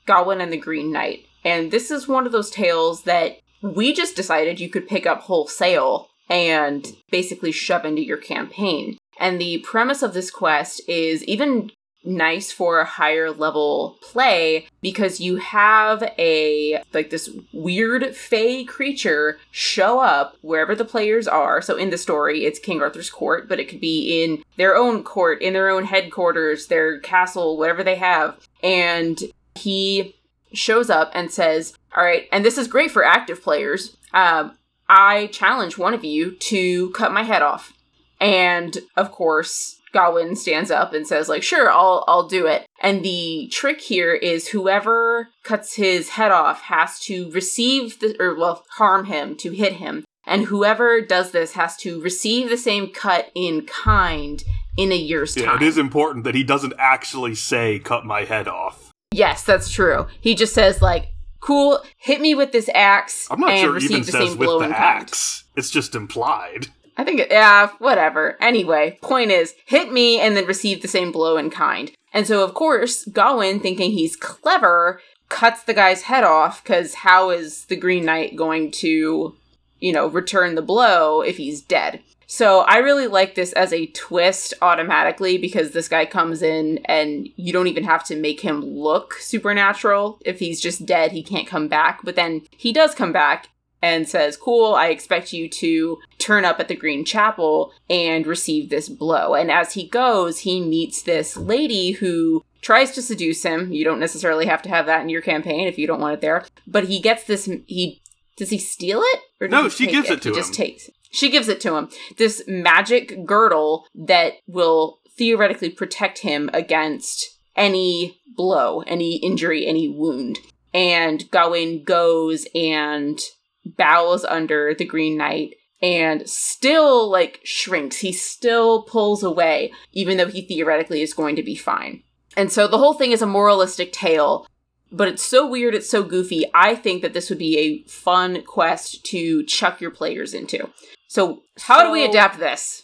Gawain and the Green Knight. And this is one of those tales that we just decided you could pick up wholesale and basically shove into your campaign. And the premise of this quest is even nice for a higher level play because you have a like this weird fey creature show up wherever the players are. So in the story it's king arthur's court but it could be in their own court in their own headquarters their castle whatever they have. And he shows up and says all right and this is great for active players. Um, i challenge one of you to cut my head off. And of course, Gawain stands up and says, like, sure, I'll I'll do it. And the trick here is whoever cuts his head off has to receive the or well, harm him to hit him. And whoever does this has to receive the same cut in kind in a year's Yeah, time. it is important that he doesn't actually say "cut my head off." Yes, that's true. He just says like, "Cool, hit me with this axe I'm not and sure even the says same with blow the in kind." axe. It's just implied. I think, yeah, whatever. Anyway, point is, hit me and then receive the same blow in kind. And so, of course, Gawain, thinking he's clever, cuts the guy's head off, because how is the Green Knight going to, you know, return the blow if he's dead? So I really like this as a twist automatically because this guy comes in and you don't even have to make him look supernatural. If he's just dead, he can't come back. But then he does come back and says, Cool, I expect you to turn up at the Green Chapel and receive this blow. And as he goes, he meets this lady who tries to seduce him. You don't necessarily have to have that in your campaign if you don't want it there. But he gets this, he, does he steal it? Or does No, she gives it to he just him. takes She gives it to him. This magic girdle that will theoretically protect him against any blow, any injury, any wound. And Gawain goes and bows under the Green Knight and still like shrinks. He still pulls away, even though he theoretically is going to be fine. And so the whole thing is a moralistic tale, but it's so weird, it's so goofy. I think that this would be a fun quest to chuck your players into. So, how do we adapt this?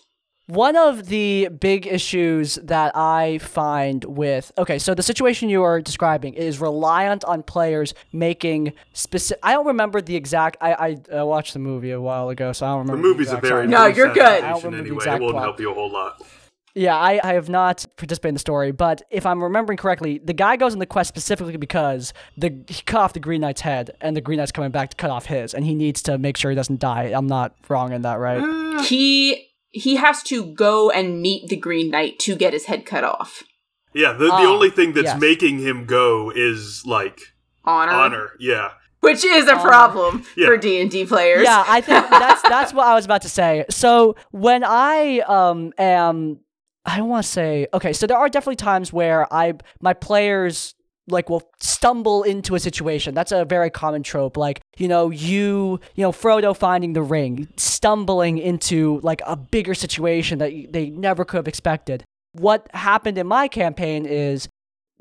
One of the big issues that I find with okay, so the situation you are describing is reliant on players making specific. I don't remember the exact. I I uh, watched the movie a while ago, so I don't remember. The remember. movie's a exact- very. No, you're good. I don't remember the anyway. exact It won't plot. help you a whole lot. Yeah, I, I have not participated in the story, but if I'm remembering correctly, the guy goes on the quest specifically because the he cut off the Green Knight's head, and the Green Knight's coming back to cut off his, and he needs to make sure he doesn't die. I'm not wrong in that, right? He he has to go and meet the Green Knight to get his head cut off. Yeah, the, the Ah, only thing that's yes. making him go is like Honor, honor. Yeah. which is a Honor. problem Yeah. for D and D players. yeah, I think that's that's what I was about to say. So when I um am I don't want to say okay, so there are definitely times where I my players like will stumble into a situation. That's a very common trope. Like, you know, you, you know, Frodo finding the ring, stumbling into like a bigger situation that they never could have expected. What happened in my campaign is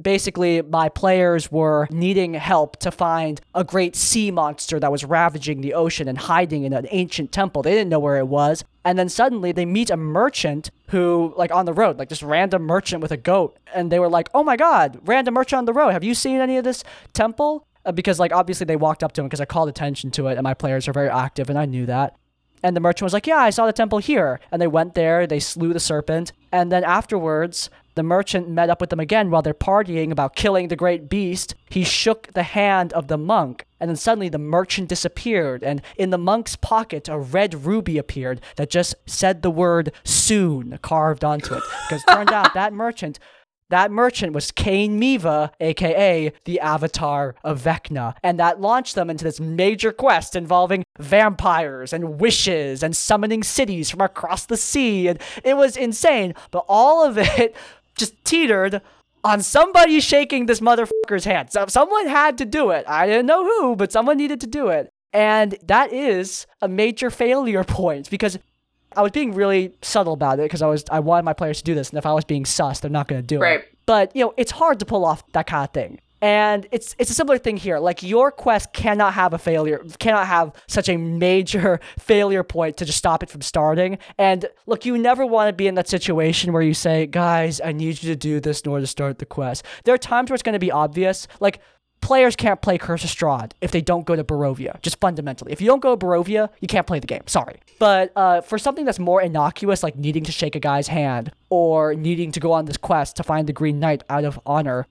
basically my players were needing help to find a great sea monster that was ravaging the ocean and hiding in an ancient temple. They didn't know where it was. And then suddenly they meet a merchant who, like on the road, like this random merchant with a goat. And they were like, oh my God, random merchant on the road. Have you seen any of this temple? Uh, because, like, obviously they walked up to him because I called attention to it and my players are very active and I knew that. And the merchant was like, Yeah, I saw the temple here. And they went there, they slew the serpent. And then afterwards, the merchant met up with them again while they're partying about killing the great beast. He shook the hand of the monk, and then suddenly the merchant disappeared. And in the monk's pocket, a red ruby appeared that just said the word soon carved onto it. Because turned out that merchant that merchant was Cain Miva, aka the avatar of Vecna, and that launched them into this major quest involving vampires and wishes and summoning cities from across the sea. And it was insane, but all of it just teetered on somebody shaking this motherfucker's hand. So someone had to do it. I didn't know who, but someone needed to do it. And that is a major failure point because I was being really subtle about it because I was I wanted my players to do this, and if I was being sus, they're not going to do Right. it. But you know, it's hard to pull off that kind of thing. And it's it's a similar thing here. Like your quest cannot have a failure, cannot have such a major failure point to just stop it from starting. And look, you never want to be in that situation where you say, "Guys, I need you to do this in order to start the quest." There are times where it's going to be obvious, like players can't play Curse of Strahd if they don't go to Barovia, just fundamentally. If you don't go to Barovia, you can't play the game. Sorry. But uh, for something that's more innocuous, like needing to shake a guy's hand or needing to go on this quest to find the Green Knight out of honor,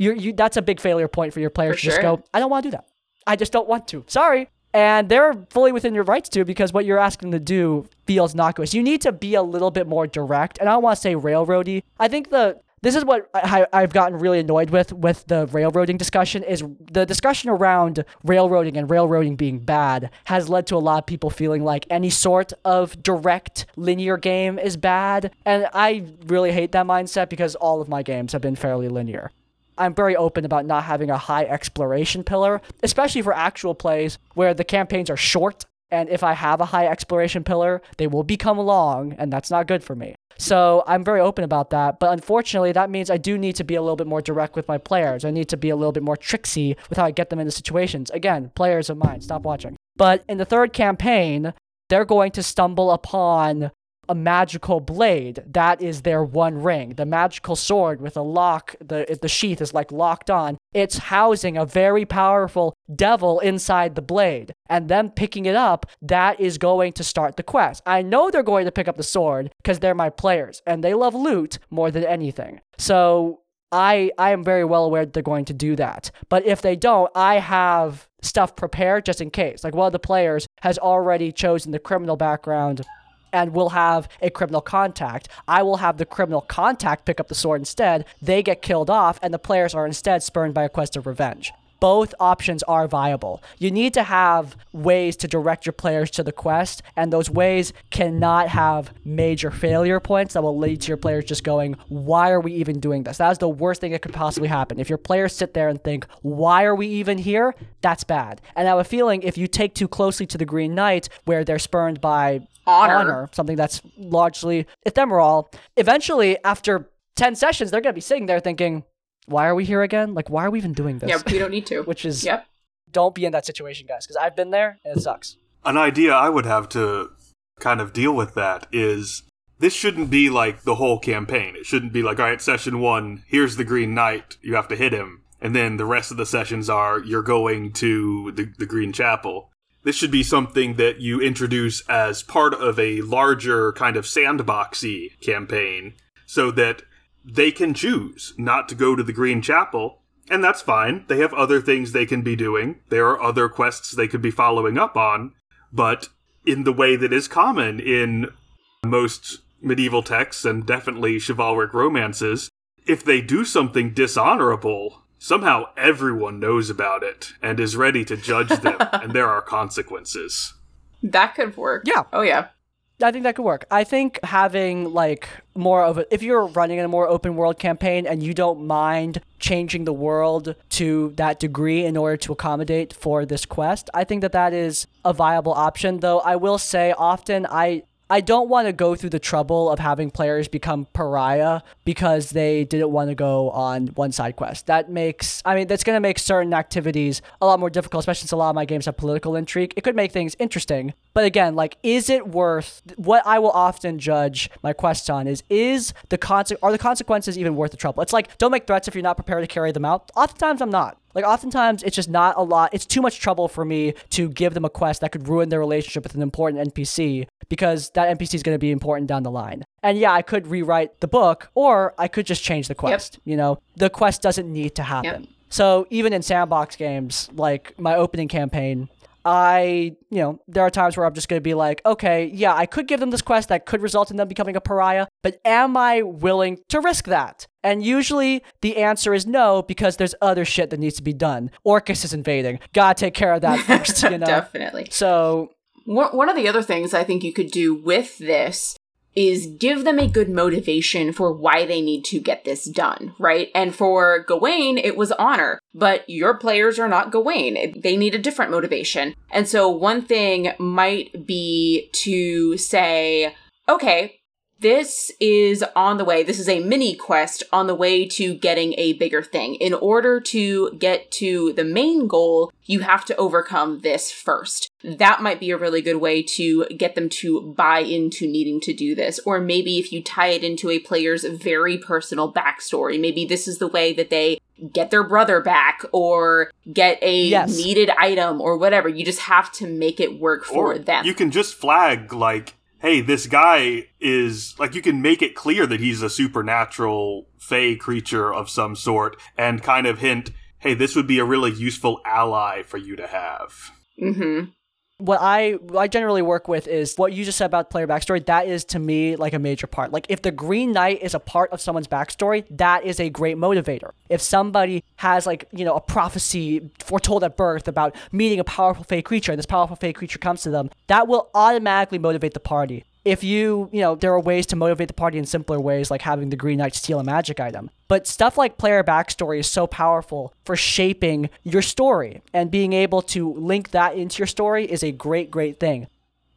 you you that's a big failure point for your players For to just go, I don't want to do that. I just don't want to. Sorry. And they're fully within your rights to because what you're asking them to do feels innocuous. You need to be a little bit more direct. And I don't want to say railroady. I think the this is what I, I've gotten really annoyed with with the railroading discussion is the discussion around railroading and railroading being bad has led to a lot of people feeling like any sort of direct linear game is bad and i really hate that mindset because all of my games have been fairly linear I'm very open about not having a high exploration pillar, especially for actual plays where the campaigns are short. And if I have a high exploration pillar, they will become long, and that's not good for me. So I'm very open about that. But unfortunately, that means I do need to be a little bit more direct with my players. I need to be a little bit more tricksy with how I get them into situations. Again, players of mine, stop watching. But in the third campaign, they're going to stumble upon a magical blade. That is their one ring. The magical sword with a lock, the the sheath is like locked on. It's housing a very powerful devil inside the blade. And them picking it up, that is going to start the quest. I know they're going to pick up the sword because they're my players and they love loot more than anything. So I I am very well aware they're going to do that. But if they don't, I have stuff prepared just in case. Like one of the players has already chosen the criminal background and will have a criminal contact. I will have the criminal contact pick up the sword instead. They get killed off, and the players are instead spurned by a quest of revenge. Both options are viable. You need to have ways to direct your players to the quest, and those ways cannot have major failure points that will lead to your players just going, Why are we even doing this? That is the worst thing that could possibly happen. If your players sit there and think, Why are we even here? That's bad. And I have a feeling if you take too closely to the Green Knight, where they're spurned by Honor. something that's largely ephemeral, eventually, after 10 sessions, they're going to be sitting there thinking, why are we here again? Like, why are we even doing this? Yeah, we don't need to. Which is, Yep. don't be in that situation, guys, because I've been there and it sucks. An idea I would have to kind of deal with that is this shouldn't be like the whole campaign. It shouldn't be like, all right, session one, here's the Green Knight, you have to hit him. And then the rest of the sessions are you're going to the, the Green Chapel. This should be something that you introduce as part of a larger kind of sandboxy campaign so that they can choose not to go to the Green Chapel, and that's fine. They have other things they can be doing. There are other quests they could be following up on, but in the way that is common in most medieval texts and definitely chivalric romances, if they do something dishonorable, somehow everyone knows about it and is ready to judge them, and there are consequences. That could work. Yeah. Oh yeah. I think that could work. I think having like more of a if you're running in a more open world campaign and you don't mind changing the world to that degree in order to accommodate for this quest, I think that that is a viable option. Though I will say often I I don't want to go through the trouble of having players become pariah because they didn't want to go on one side quest. That makes, I mean, that's going to make certain activities a lot more difficult, especially since a lot of my games have political intrigue. It could make things interesting. But again, like, is it worth what I will often judge my quests on is, is the conse- are the consequences even worth the trouble? It's like, don't make threats if you're not prepared to carry them out. Oftentimes I'm not. Like oftentimes it's just not a lot. It's too much trouble for me to give them a quest that could ruin their relationship with an important NPC because that NPC is going to be important down the line. And yeah, I could rewrite the book or I could just change the quest. You know, the quest doesn't need to happen. Yep. So even in sandbox games, like my opening campaign, I, you know, there are times where I'm just going to be like, okay, yeah, I could give them this quest that could result in them becoming a pariah, but am I willing to risk that? And usually the answer is no because there's other shit that needs to be done. Orcus is invading. Gotta take care of that first, you know? Definitely. So, One one of the other things I think you could do with this is give them a good motivation for why they need to get this done, right? And for Gawain, it was honor, but your players are not Gawain. They need a different motivation. And so one thing might be to say, okay, this is on the way. This is a mini quest on the way to getting a bigger thing. In order to get to the main goal, you have to overcome this first. That might be a really good way to get them to buy into needing to do this. Or maybe if you tie it into a player's very personal backstory, maybe this is the way that they get their brother back or get a Yes. needed item or whatever. You just have to make it work for or them. you can just flag like hey this guy is like you can make it clear that he's a supernatural fey creature of some sort and kind of hint hey this would be a really useful ally for you to have. Hmm what I I generally work with is what you just said about player backstory. That is to me like a major part. Like if the Green Knight is a part of someone's backstory, that is a great motivator. If somebody has like you know a prophecy foretold at birth about meeting a powerful fey creature, and this powerful fey creature comes to them, that will automatically motivate the party. If you, you know, there are ways to motivate the party in simpler ways, like having the Green Knight steal a magic item. But stuff like player backstory is so powerful for shaping your story, and being able to link that into your story is a great, great thing.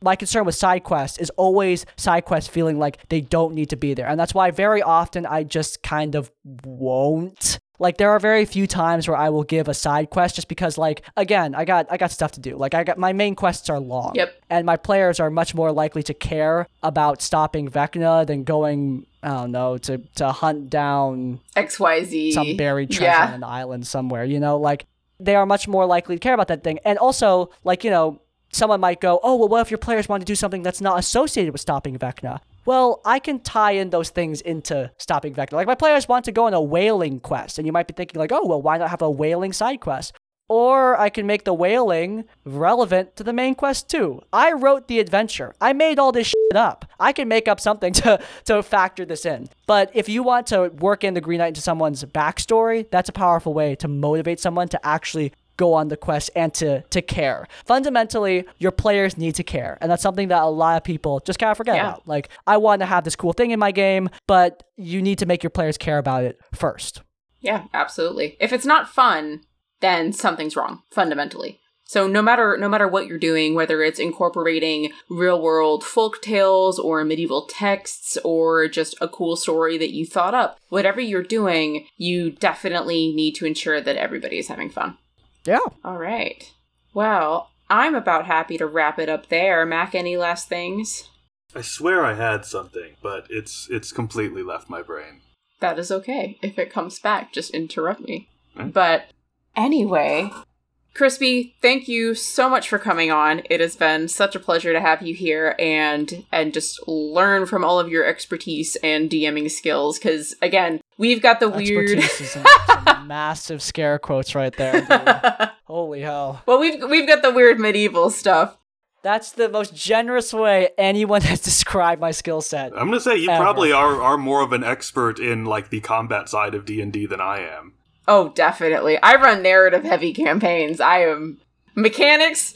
My concern with side quests is always side quests feeling like they don't need to be there. And that's why very often I just kind of won't. Like there are very few times where I will give a side quest just because like again, I got I got stuff to do. Like I got my main quests are long. Yep. And my players are much more likely to care about stopping Vecna than going I don't know, to to hunt down XYZ. some buried treasure Yeah. on an island somewhere, you know, like they are much more likely to care about that thing. And also, like, you know, someone might go, oh, well, what if your players want to do something that's not associated with stopping Vecna? Well, I can tie in those things into stopping Vecna. Like, my players want to go on a whaling quest, and you might be thinking, like, oh, well, why not have a whaling side quest? Or I can make the whaling relevant to the main quest too. I wrote the adventure. I made all this shit up. I can make up something to, to factor this in. But if you want to work in the Green Knight into someone's backstory, that's a powerful way to motivate someone to actually go on the quest and to to care. Fundamentally, your players need to care. And that's something that a lot of people just kind of forget Yeah. about. Like, I want to have this cool thing in my game, but you need to make your players care about it first. Yeah, absolutely. If it's not fun, then something's wrong fundamentally. So no matter no matter what you're doing, whether it's incorporating real world folk tales or medieval texts or just a cool story that you thought up, whatever you're doing, you definitely need to ensure that everybody is having fun. Yeah. All right. Well, I'm about happy to wrap it up there. Mac, any last things? i swear i had something but it's it's completely left my brain that is okay. If it comes back, just interrupt me. Okay. But anyway, Crispy, thank you so much for coming on. It has been such a pleasure to have you here and and just learn from all of your expertise and DMing skills. Because again, we've got the weird. Expertise is massive scare quotes right there. Holy hell. well, we've we've got the weird medieval stuff. That's the most generous way anyone has described my skill set. i'm gonna say you Ever. probably are are more of an expert in like the combat side of d&d than i am Oh, definitely. I run narrative heavy campaigns. I am mechanics.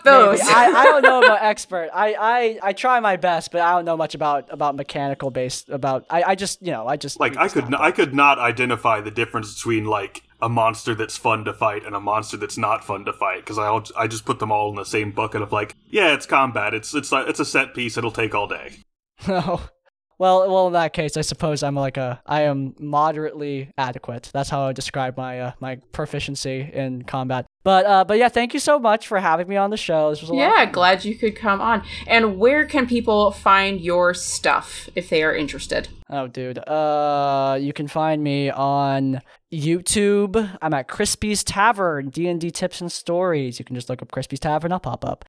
F- Those. I, I don't know about expert. I, I, I try my best, but I don't know much about about mechanical based about. I, I just you know I just like i could n- i could not identify the difference between like a monster that's fun to fight and a monster that's not fun to fight because I all, I just put them all in the same bucket of like yeah it's combat it's it's it's a set piece it'll take all day No. Well, well, in that case, I suppose I'm like a I am moderately adequate. That's how I would describe my uh, my proficiency in combat. But uh, but yeah, thank you so much for having me on the show. This was a Yeah, glad you could come on. And where can people find your stuff if they are interested? Oh, dude. Uh, you can find me on YouTube. I'm at Crispy's Tavern, D&D tips and stories. You can just look up Crispy's Tavern, I'll pop up.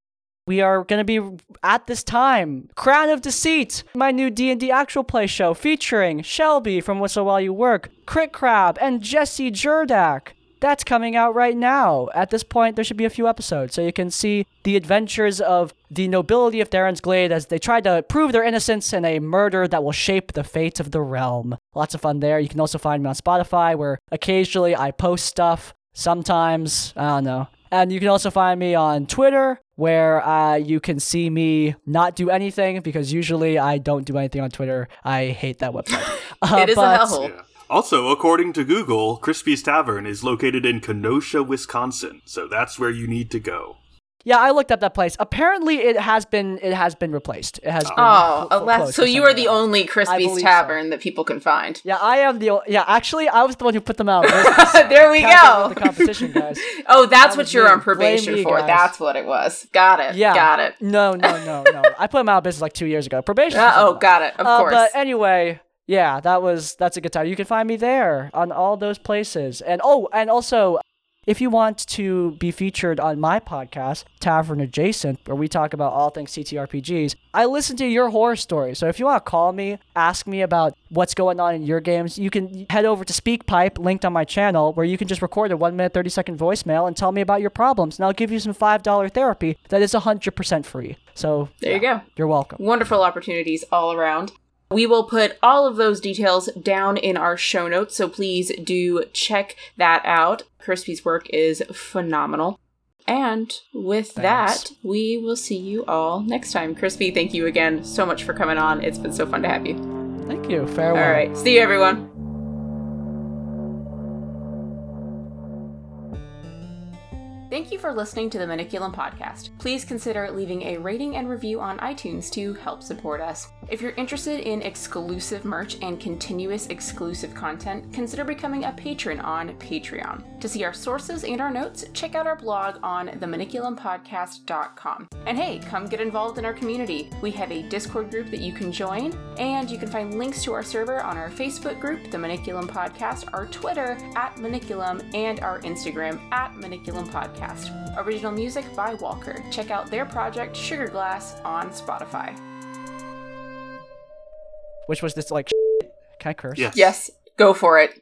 We are going to be at this time Crown of Deceit, my new D&D actual play show featuring Shelby from Whistle While You Work, Crit Crab, and Jesse Jurdak. That's coming out right now. At this point, there should be a few episodes, so you can see the adventures of the nobility of Darren's Glade as they try to prove their innocence in a murder that will shape the fate of the realm. Lots of fun there. You can also find me on Spotify, where occasionally I post stuff. Sometimes, I don't know. And you can also find me on Twitter, where uh, you can see me not do anything because usually I don't do anything on Twitter. I hate that website. Uh, it is but- a hellhole. Yeah. Also, according to Google, Crispy's Tavern is located in Kenosha, Wisconsin, so that's where you need to go. Yeah, I looked up that place. Apparently, it has been it has been replaced. It has been Oh, closed so you are the only Crispy's believe so. Tavern that people can find. Yeah, I am the. o- Yeah, actually, I was the one who put them out. there we go. The competition, guys. Oh, that's That what you're me. on probation me, for. guys. That's what it was. Got it. Yeah, Got it. No, no, no, no. I put them out of business like two years ago. Probation. Uh, oh, got it. Of Uh, course. But anyway, yeah, that was that's a good time. You can find me there on all those places. And oh, and also if you want to be featured on my podcast, Tavern Adjacent, where we talk about all things TTRPGs, I listen to your horror stories. So if you want to call me, ask me about what's going on in your games, you can head over to SpeakPipe, linked on my channel, where you can just record a 1 minute 30 second voicemail and tell me about your problems. And I'll give you some $5 therapy that is 100% free. So there you go. you're welcome. Wonderful opportunities all around. We will put all of those details down in our show notes, so please do check that out. Crispy's work is phenomenal. And with Thanks. that, we will see you all next time. Crispy, thank you again so much for coming on. It's been so fun to have you. Thank you. Farewell. All right. See you, everyone. Thank you for listening to the Maniculum Podcast. Please consider leaving a rating and review on iTunes to help support us. If you're interested in exclusive merch and continuous exclusive content, consider becoming a patron on Patreon. To see our sources and our notes, check out our blog on themaniculumpodcast.com. And hey, come get involved in our community. We have a Discord group that you can join, and you can find links to our server on our Facebook group, The Maniculum Podcast, our Twitter at Maniculum, and our Instagram at Maniculum Podcast. Original music by Walker. Check out their project Sugar Glass on Spotify. Which was this like? Can I curse? Yes. Yes, go for it.